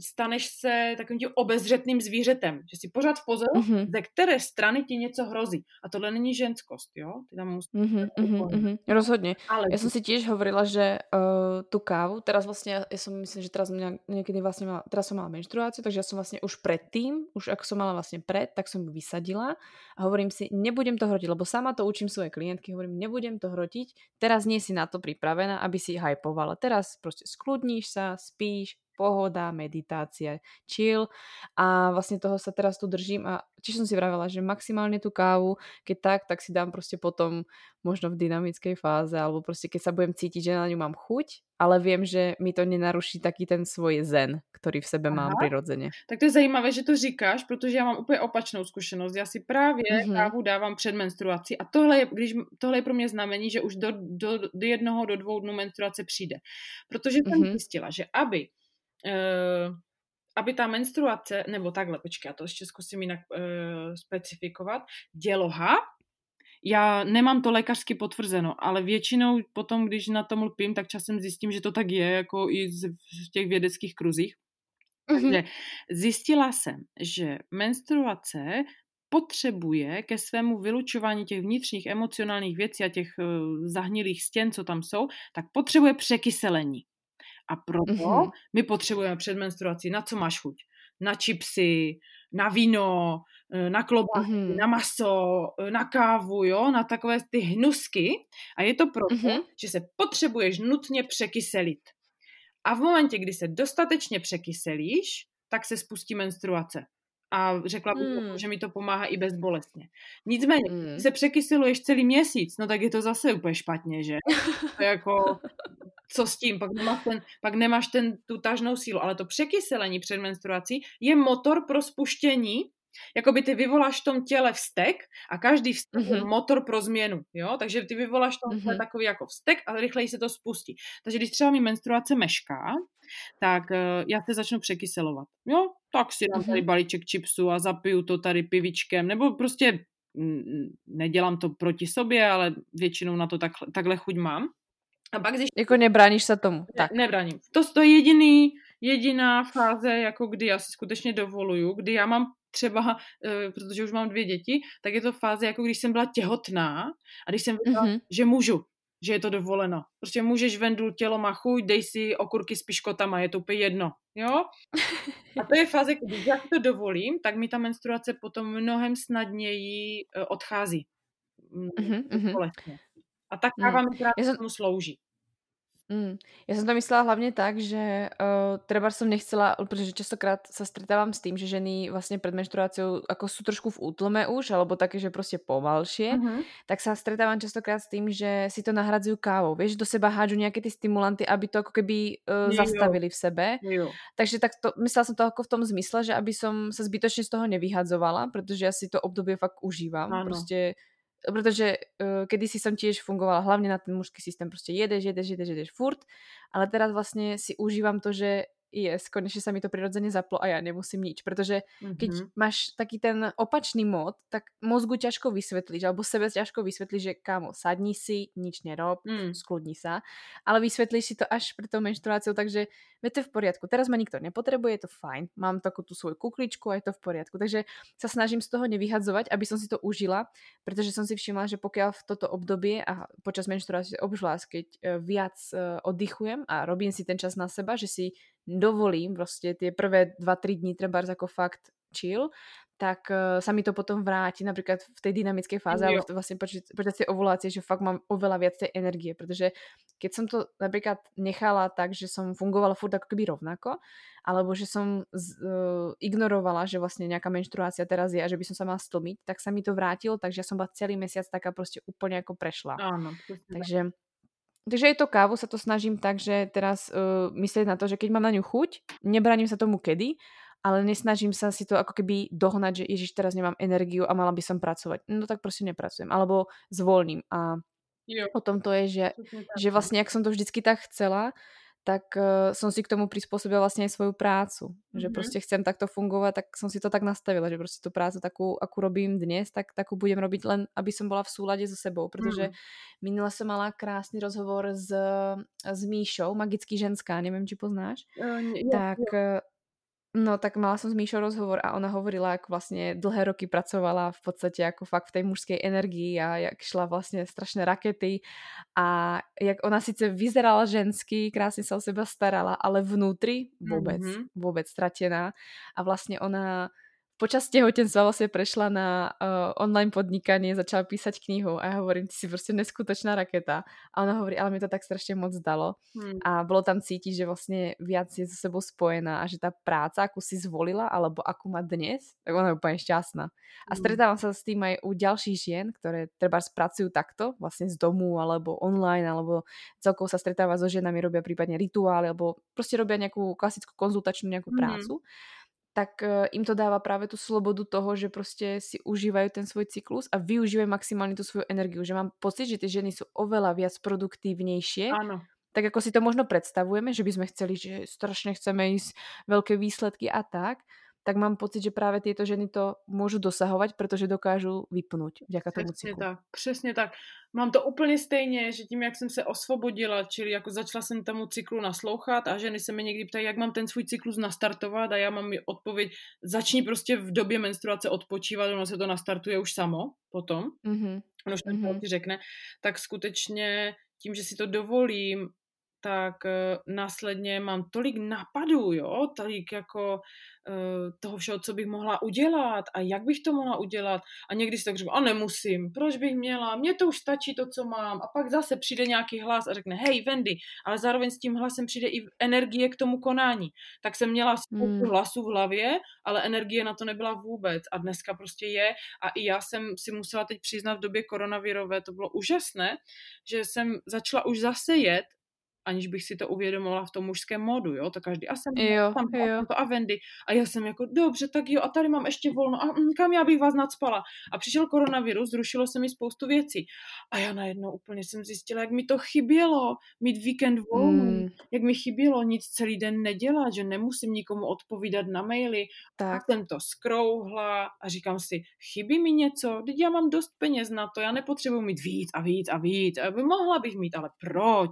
staneš se takovým tím obezřetným zvířetem, že si pořád v pozoru, mm-hmm. ze které strany ti něco hrozí. A tohle není ženskost, jo? Ty tam musíš... Mm-hmm, mm-hmm, rozhodně. Ale já jsem si tiež hovorila, že uh, tu kávu, teraz vlastně, já jsem myslím, že teraz někdy vlastně mala, teraz som mala menštruáciu, takže ja som vlastně už predtým, už ako som mala vlastně pred, tak som ju vysadila a hovorím si, nebudem to hrotiť, lebo sama to učím svoje klientky, hovorím, nebudem to hrotiť, teraz nie si na to pripravená, aby si hypovala. Teraz prostě skludníš sa, spíš, pohoda, meditácia, chill a vlastne toho sa teraz tu držím a tiež som si vravela, že maximálne tú kávu, keď tak, tak si dám proste potom možno v dynamickej fáze alebo proste keď sa budem cítiť, že na ňu mám chuť, ale viem, že mi to nenaruší taký ten svoj zen, který v sebe Aha. mám přirozeně. Tak to je zajímavé, že to říkáš, protože já mám úplně opačnou zkušenost. Já si právě mm-hmm. kávu dávám před menstruací a tohle je, když, tohle je pro mě znamení, že už do, do, do jednoho, do dvou dnů menstruace přijde. Protože jsem mm-hmm. zjistila, že aby aby ta menstruace, nebo takhle, počkej, já to ještě zkusím jinak uh, specifikovat, děloha já nemám to lékařsky potvrzeno, ale většinou potom, když na tom lpím, tak časem zjistím, že to tak je, jako i v těch vědeckých kruzích. Mm-hmm. Takže zjistila jsem, že menstruace potřebuje ke svému vylučování těch vnitřních emocionálních věcí a těch uh, zahnilých stěn, co tam jsou, tak potřebuje překyselení. A proto mm-hmm. my potřebujeme před menstruací, na co máš chuť? Na čipsy, na víno, eh, na klobásy, mm-hmm. na maso, eh, na kávu, jo, na takové ty hnusky. A je to proto, mm-hmm. že se potřebuješ nutně překyselit. A v momentě, kdy se dostatečně překyselíš, tak se spustí menstruace. A řekla bych, mm. že mi to pomáhá i bezbolestně. Nicméně, mm. se překysiluješ celý měsíc, no tak je to zase úplně špatně, že? <laughs> To jako, co s tím? Pak nemáš, ten, pak nemáš ten, tu tažnou sílu. Ale to překyselení před menstruací je motor pro spuštění Jakoby ty vyvoláš v tom těle vztek a každý vztek mm-hmm. je mhm. motor pro změnu, jo? Takže ty vyvoláš v tom mm-hmm. takový jako vztek a rychleji se to spustí. Takže když třeba mi menstruace mešká, tak uh, já se začnu překyselovat. Jo, tak si dám mm-hmm. tady balíček chipsu a zapiju to tady pivičkem, nebo prostě mm, nedělám to proti sobě, ale většinou na to tak, takhle chuť mám. A pak když... Jako nebráníš se tomu. Tak. Ne, nebráním. To, to je jediný, jediná fáze, jako kdy já si skutečně dovoluju, kdy já mám třeba, uh, protože už mám dvě děti, tak je to fáze, jako když jsem byla těhotná a když jsem věděla, mm-hmm. že můžu, že je to dovoleno. Prostě můžeš vendu, tělo má chuť, dej si okurky s piškotama, je to úplně jedno. Jo? A to je fáze, když já to dovolím, tak mi ta menstruace potom mnohem snadněji uh, odchází. Mm-hmm. A tak káva mm. mi právě jsem... tomu slouží. Mm. Ja som to myslela hlavne tak, že uh, treba som nechcela, pretože častokrát sa stretávam s tým, že ženy vlastne pred menštruáciou ako sú trošku v útlme už, alebo také, že proste pomalšie, uh-huh. tak sa stretávam častokrát s tým, že si to nahradzujú kávou. Vieš, do seba hádžu nejaké tie stimulanty, aby to ako keby uh, zastavili v sebe. Jo. Takže tak to, myslela som to ako v tom zmysle, že aby som sa zbytočne z toho nevyhadzovala, pretože ja si to obdobie fakt užívam. Ano. Proste protože uh, kedysi jsem tiež fungovala hlavně na ten mužský systém, prostě jedeš, jedeš, jedeš, jedeš furt, ale teraz vlastně si užívám to, že yes, konečne sa mi to prirodzene zaplo a ja nemusím nič, pretože keď mm-hmm. máš taký ten opačný mod, tak mozgu ťažko vysvetlíš, alebo sebe ťažko vysvetlíš, že kámo, sadni si, nič nerob, mm. skludni sa, ale vysvetlíš si to až pri tou menštruáciou, takže je to v poriadku. Teraz ma nikto nepotrebuje, je to fajn, mám takú tú svoju kukličku a je to v poriadku. Takže sa snažím z toho nevyhadzovať, aby som si to užila, pretože som si všimla, že pokiaľ v toto obdobie a počas menštruácie obzvlášť, keď uh, viac uh, oddychujem a robím si ten čas na seba, že si dovolím prostě tie prvé 2-3 dní treba jako fakt chill, tak uh, sa mi to potom vráti napríklad v tej dynamické fáze, ale vlastne počas, počas tej ovulácie, že fakt mám oveľa viac tej energie, pretože keď som to napríklad nechala tak, že som fungovala furt ako keby rovnako, alebo že som z, uh, ignorovala, že vlastne nejaká menštruácia teraz je a že by som sa mala stlmiť, tak sa mi to vrátilo, takže ja som bola celý mesiac taká prostě úplne ako prešla. Áno. Takže takže je to kávu, sa to snažím tak, že teraz uh, myslieť na to, že keď mám na ňu chuť, nebraním sa tomu kedy, ale nesnažím sa si to ako keby dohnať, že ježiš, teraz nemám energiu a mala by som pracovať. No tak prostě nepracujem. Alebo zvolním. A jo. o tom to je, že, že vlastne, jak som to vždycky tak chcela, tak uh, som si k tomu prispôsobila vlastne aj svoju prácu. Mm-hmm. Že prostě chcem takto fungovať, tak som si to tak nastavila, že prostě tu prácu takú, akú robím dnes, tak takú budem robiť len, aby som bola v súlade so sebou, protože mm. minule som mala krásny rozhovor s, s Míšou, Magický ženská, neviem, či poznáš. Uh, jo, tak jo. No tak mala som s Míšou rozhovor a ona hovorila, ako vlastne dlhé roky pracovala v podstate ako fakt v tej mužskej energii a jak šla vlastne strašné rakety a jak ona sice vyzerala žensky, krásne sa o seba starala, ale vnútri vôbec, mm-hmm. vôbec stratená a vlastne ona počas tehotenstva vlastne prešla na uh, online podnikanie, začala písať knihu a ja hovorím, ty si prostě neskutočná raketa. A ona hovorí, ale mi to tak strašně moc dalo. Hmm. A bolo tam cítiť, že vlastně viac je so sebou spojená a že tá práca, akú si zvolila, alebo akú má dnes, tak ona je úplne šťastná. A hmm. stretávam sa s tým aj u ďalších žien, ktoré treba spracujú takto, vlastne z domu, alebo online, alebo celkovo sa stretáva so ženami, robia prípadne rituály, alebo prostě robia nejakú klasickú konzultačnú nejakú hmm. Tak uh, im to dáva práve tú slobodu toho, že prostě si užívajú ten svoj cyklus a využívajú maximálne tú svoju energiu. Že mám pocit, že ty ženy sú oveľa viac produktívnejšie. Áno. Tak ako si to možno predstavujeme, že by sme chceli, že strašne chceme ísť veľké výsledky a tak, tak mám pocit, že právě tyto ženy to můžu dosahovat, protože dokážu vypnout vďaka tomu cyklu. tak, přesně tak. Mám to úplně stejně, že tím, jak jsem se osvobodila, čili jako začala jsem tomu cyklu naslouchat a ženy se mi někdy ptají, jak mám ten svůj cyklus nastartovat a já mám mi odpověď, začni prostě v době menstruace odpočívat, ono se to nastartuje už samo potom, mm-hmm. ono už mm-hmm. řekne, tak skutečně tím, že si to dovolím, tak uh, následně mám tolik napadů, jo, tolik jako uh, toho všeho, co bych mohla udělat a jak bych to mohla udělat a někdy si tak řeknu, a nemusím, proč bych měla, mně to už stačí to, co mám a pak zase přijde nějaký hlas a řekne, hej Wendy, ale zároveň s tím hlasem přijde i energie k tomu konání. Tak jsem měla spoustu hmm. hlasů v hlavě, ale energie na to nebyla vůbec a dneska prostě je a i já jsem si musela teď přiznat v době koronavirové, to bylo úžasné, že jsem začala už zase jet aniž bych si to uvědomovala v tom mužském modu, jo, to každý, a jsem jo, tam jo. to a Wendy, a já jsem jako, dobře, tak jo, a tady mám ještě volno, a mm, kam já bych vás nadspala. A přišel koronavirus, zrušilo se mi spoustu věcí. A já najednou úplně jsem zjistila, jak mi to chybělo, mít víkend volný, mm. jak mi chybělo nic celý den nedělat, že nemusím nikomu odpovídat na maily. Tak. A jsem to skrouhla a říkám si, chybí mi něco, teď já mám dost peněz na to, já nepotřebuji mít víc a víc a víc, a mohla bych mít, ale proč?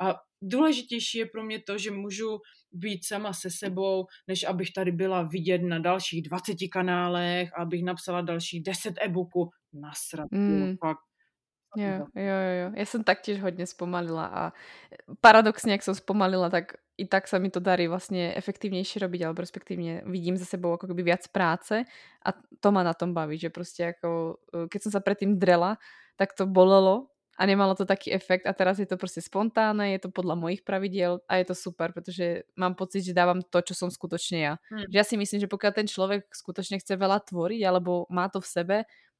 A důležitější je pro mě to, že můžu být sama se sebou, než abych tady byla vidět na dalších 20 kanálech a abych napsala dalších 10 e-booků. Nasrat, mm. fakt. Jo, jo, jo. Já jsem taktiež hodně zpomalila a paradoxně, jak jsem zpomalila, tak i tak sa mi to darí vlastně efektivnější robiť, alebo respektívne vidím za sebou ako keby viac práce a to ma na tom baví, že prostě jako, e, keď som sa predtým drela, tak to bolelo a nemalo to taký efekt a teraz je to prostě spontánne, je to podľa mojich pravidiel a je to super, protože mám pocit, že dávam to, čo som skutočne ja. Hmm. Že ja si myslím, že pokiaľ ten človek skutočne chce veľa tvoriť alebo má to v sebe,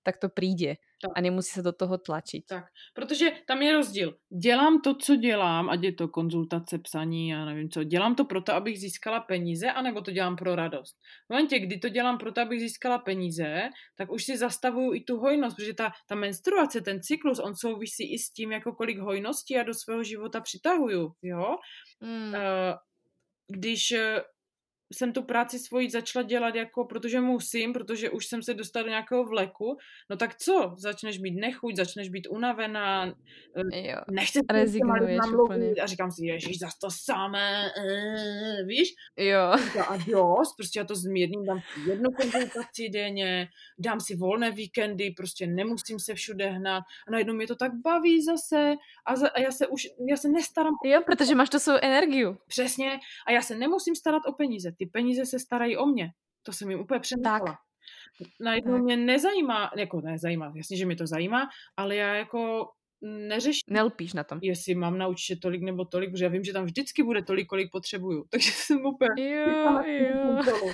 tak to přijde tak. a nemusí se do toho tlačit. Tak, protože tam je rozdíl. Dělám to, co dělám, ať je to konzultace, psaní, já nevím co. Dělám to proto, abych získala peníze, anebo to dělám pro radost. V momentě, kdy to dělám proto, abych získala peníze, tak už si zastavuju i tu hojnost, protože ta, ta menstruace, ten cyklus, on souvisí i s tím, jako kolik hojností já do svého života přitahuju, jo. Mm. Uh, když jsem tu práci svoji začala dělat jako, protože musím, protože už jsem se dostala do nějakého vleku, no tak co? Začneš být nechuť, začneš být unavená, eh, jo. nechce Rezignuješ úplně. A říkám si, ježiš, zase to samé, e, víš? Jo. A dost, prostě já to zmírním, dám si jednu konzultaci denně, dám si volné víkendy, prostě nemusím se všude hnát a najednou mě to tak baví zase a, za, a já se už, já se nestarám. Jo, protože máš to svou energiu. Přesně a já se nemusím starat o peníze ty peníze se starají o mě. To jsem jim úplně přenechala. Najednou mě nezajímá, jako nezajímá, jasně, že mě to zajímá, ale já jako neřeším. Nelpíš na tom. Jestli mám naučit tolik nebo tolik, protože já vím, že tam vždycky bude tolik, kolik potřebuju. <laughs> Takže jsem úplně... Jo, <laughs> jo.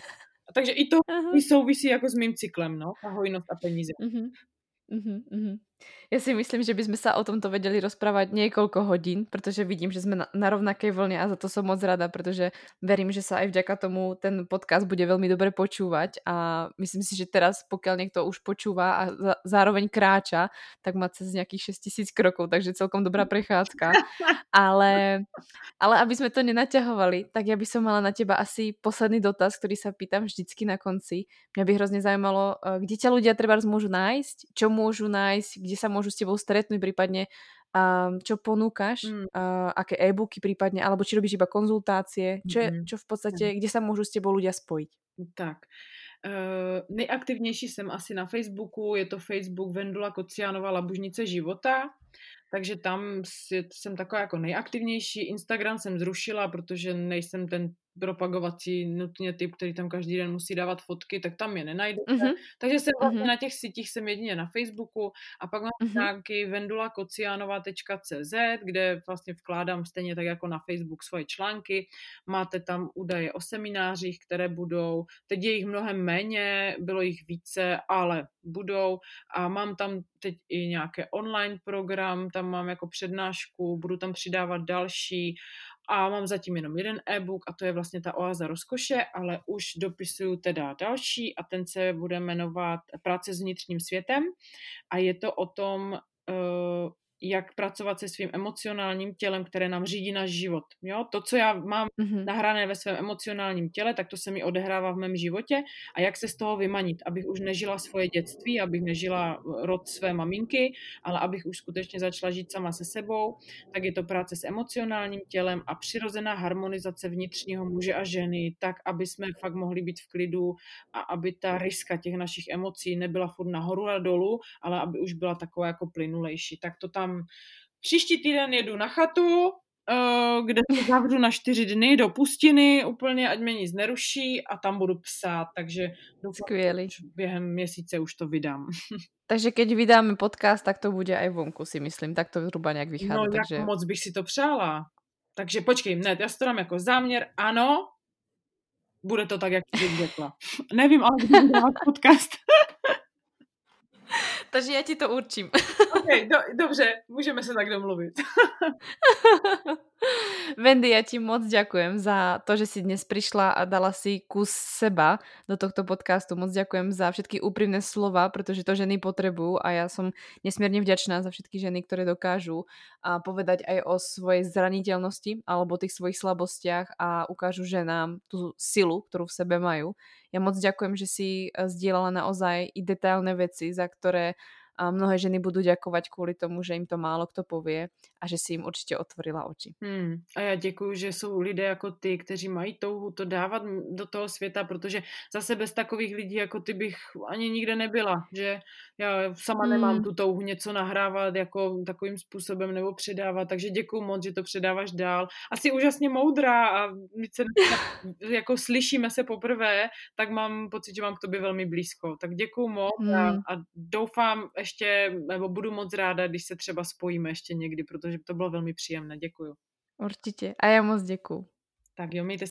Takže i to uh-huh. souvisí jako s mým cyklem, no, a hojnost a peníze. Uh-huh. Uh-huh, Ja si myslím, že by sme sa o tomto vedeli rozprávať niekoľko hodín, pretože vidím, že sme na, na rovnakej vlne a za to som moc rada, pretože verím, že sa aj vďaka tomu ten podcast bude veľmi dobre počúvať a myslím si, že teraz, pokiaľ niekto už počúva a za, zároveň kráča, tak má cez nejakých 6000 krokov, takže celkom dobrá prechádzka. <laughs> Ale, ale aby sme to nenaťahovali, tak ja by som mala na teba asi posledný dotaz, ktorý sa pýtam vždycky na konci. Mňa by hrozne zaujímalo, eh, kde ťa ľudia treba môžu nájsť, čo môžu nájsť, kde sa môžu s tebou stretnúť, prípadne um, čo ponúkaš, mm. uh, aké e-booky prípadne, alebo či robíš iba konzultácie, čo, je, čo v podstate, mm. kde sa môžu s tebou ľudia spojiť? Tak, Uh, nejaktivnější jsem asi na Facebooku, je to Facebook Vendula Kocianová Labužnice života, takže tam jsem taková jako nejaktivnější. Instagram jsem zrušila, protože nejsem ten propagovací nutně typ, který tam každý den musí dávat fotky, tak tam je nenajdete. Mhm. Takže jsem vlastně Mhm. na těch sítích jsem jedině na Facebooku a pak mám Mhm. stránky vendulakocianova.cz, kde vlastně vkládám stejně tak jako na Facebook svoje články. Máte tam údaje o seminářích, které budou. Teď je jich mnohem méně, bylo jich více, ale budou. A mám tam teď i nějaké online program, tam mám jako přednášku, budu tam přidávat další a mám zatím jenom jeden e-book a to je vlastně ta oáza rozkoše, ale už dopisuju teda další a ten se bude jmenovat Práce s vnitřním světem a je to o tom, eh, jak pracovat se svým emocionálním tělem, které nám řídí náš život. Jo? To, co já mám Mhm. nahrané ve svém emocionálním těle, tak to se mi odehrává v mém životě a jak se z toho vymanit, abych už nežila svoje dětství, abych nežila rod své maminky, ale abych už skutečně začala žít sama se sebou, tak je to práce s emocionálním tělem a přirozená harmonizace vnitřního muže a ženy, tak, aby jsme fakt mohli být v klidu a aby ta ryska těch našich emocí nebyla furt nahoru a dolů, ale aby už byla taková jako plynulejší. Tak to tam příští týden jedu na chatu, eh, kde se zavřu na čtyři dny do pustiny úplně, ať mě nic neruší a tam budu psát, takže doufám, Skvělý. během měsíce už to vydám. <laughs> Takže keď vydáme podcast, tak to bude aj vonku, si myslím. Tak to zhruba nějak No, vychádza. jak takže... moc bych si to přála. Takže počkej, ne, já si to dám jako záměr, ano, bude to tak, jak jsi řekla. <laughs> Nevím, ale budu dávat podcast. <laughs> Takže já ti to určím. Okay, do, dobře, můžeme se tak domluvit. <laughs> Wendy, ja ti moc ďakujem za to, že si dnes prišla a dala si kus seba do tohto podcastu. Moc ďakujem za všetky úprimné slova, pretože to ženy potrebujú a ja som nesmierne vďačná za všetky ženy, ktoré dokážu a povedať aj o svojej zraniteľnosti alebo tých svojich slabostiach a ukážu ženám tú silu, ktorú v sebe majú. Ja moc ďakujem, že si zdieľala naozaj i detailné veci, za ktoré a mnohé ženy budú ďakovať kvôli tomu, že im to málo kto povie a že si im určitě otvorila oči. Hmm. A já děkuji, že jsou lidé jako ty, kteří mají touhu to dávat do toho světa, protože zase bez takových lidí jako ty bych ani nikde nebyla, že já sama hmm. nemám tu touhu něco nahrávat jako takovým způsobem nebo předávat, takže děkuji moc, že to předáváš dál. Asi úžasně moudrá a my se <laughs> jako slyšíme se poprvé, tak mám pocit, že mám k tobě velmi blízko. Tak děkuji moc hmm. a, a doufám ještě, nebo budu moc ráda, když se třeba spojíme ještě někdy, protože to bylo velmi příjemné. Děkuju. Určitě. A já moc děkuju. Tak jo, mějte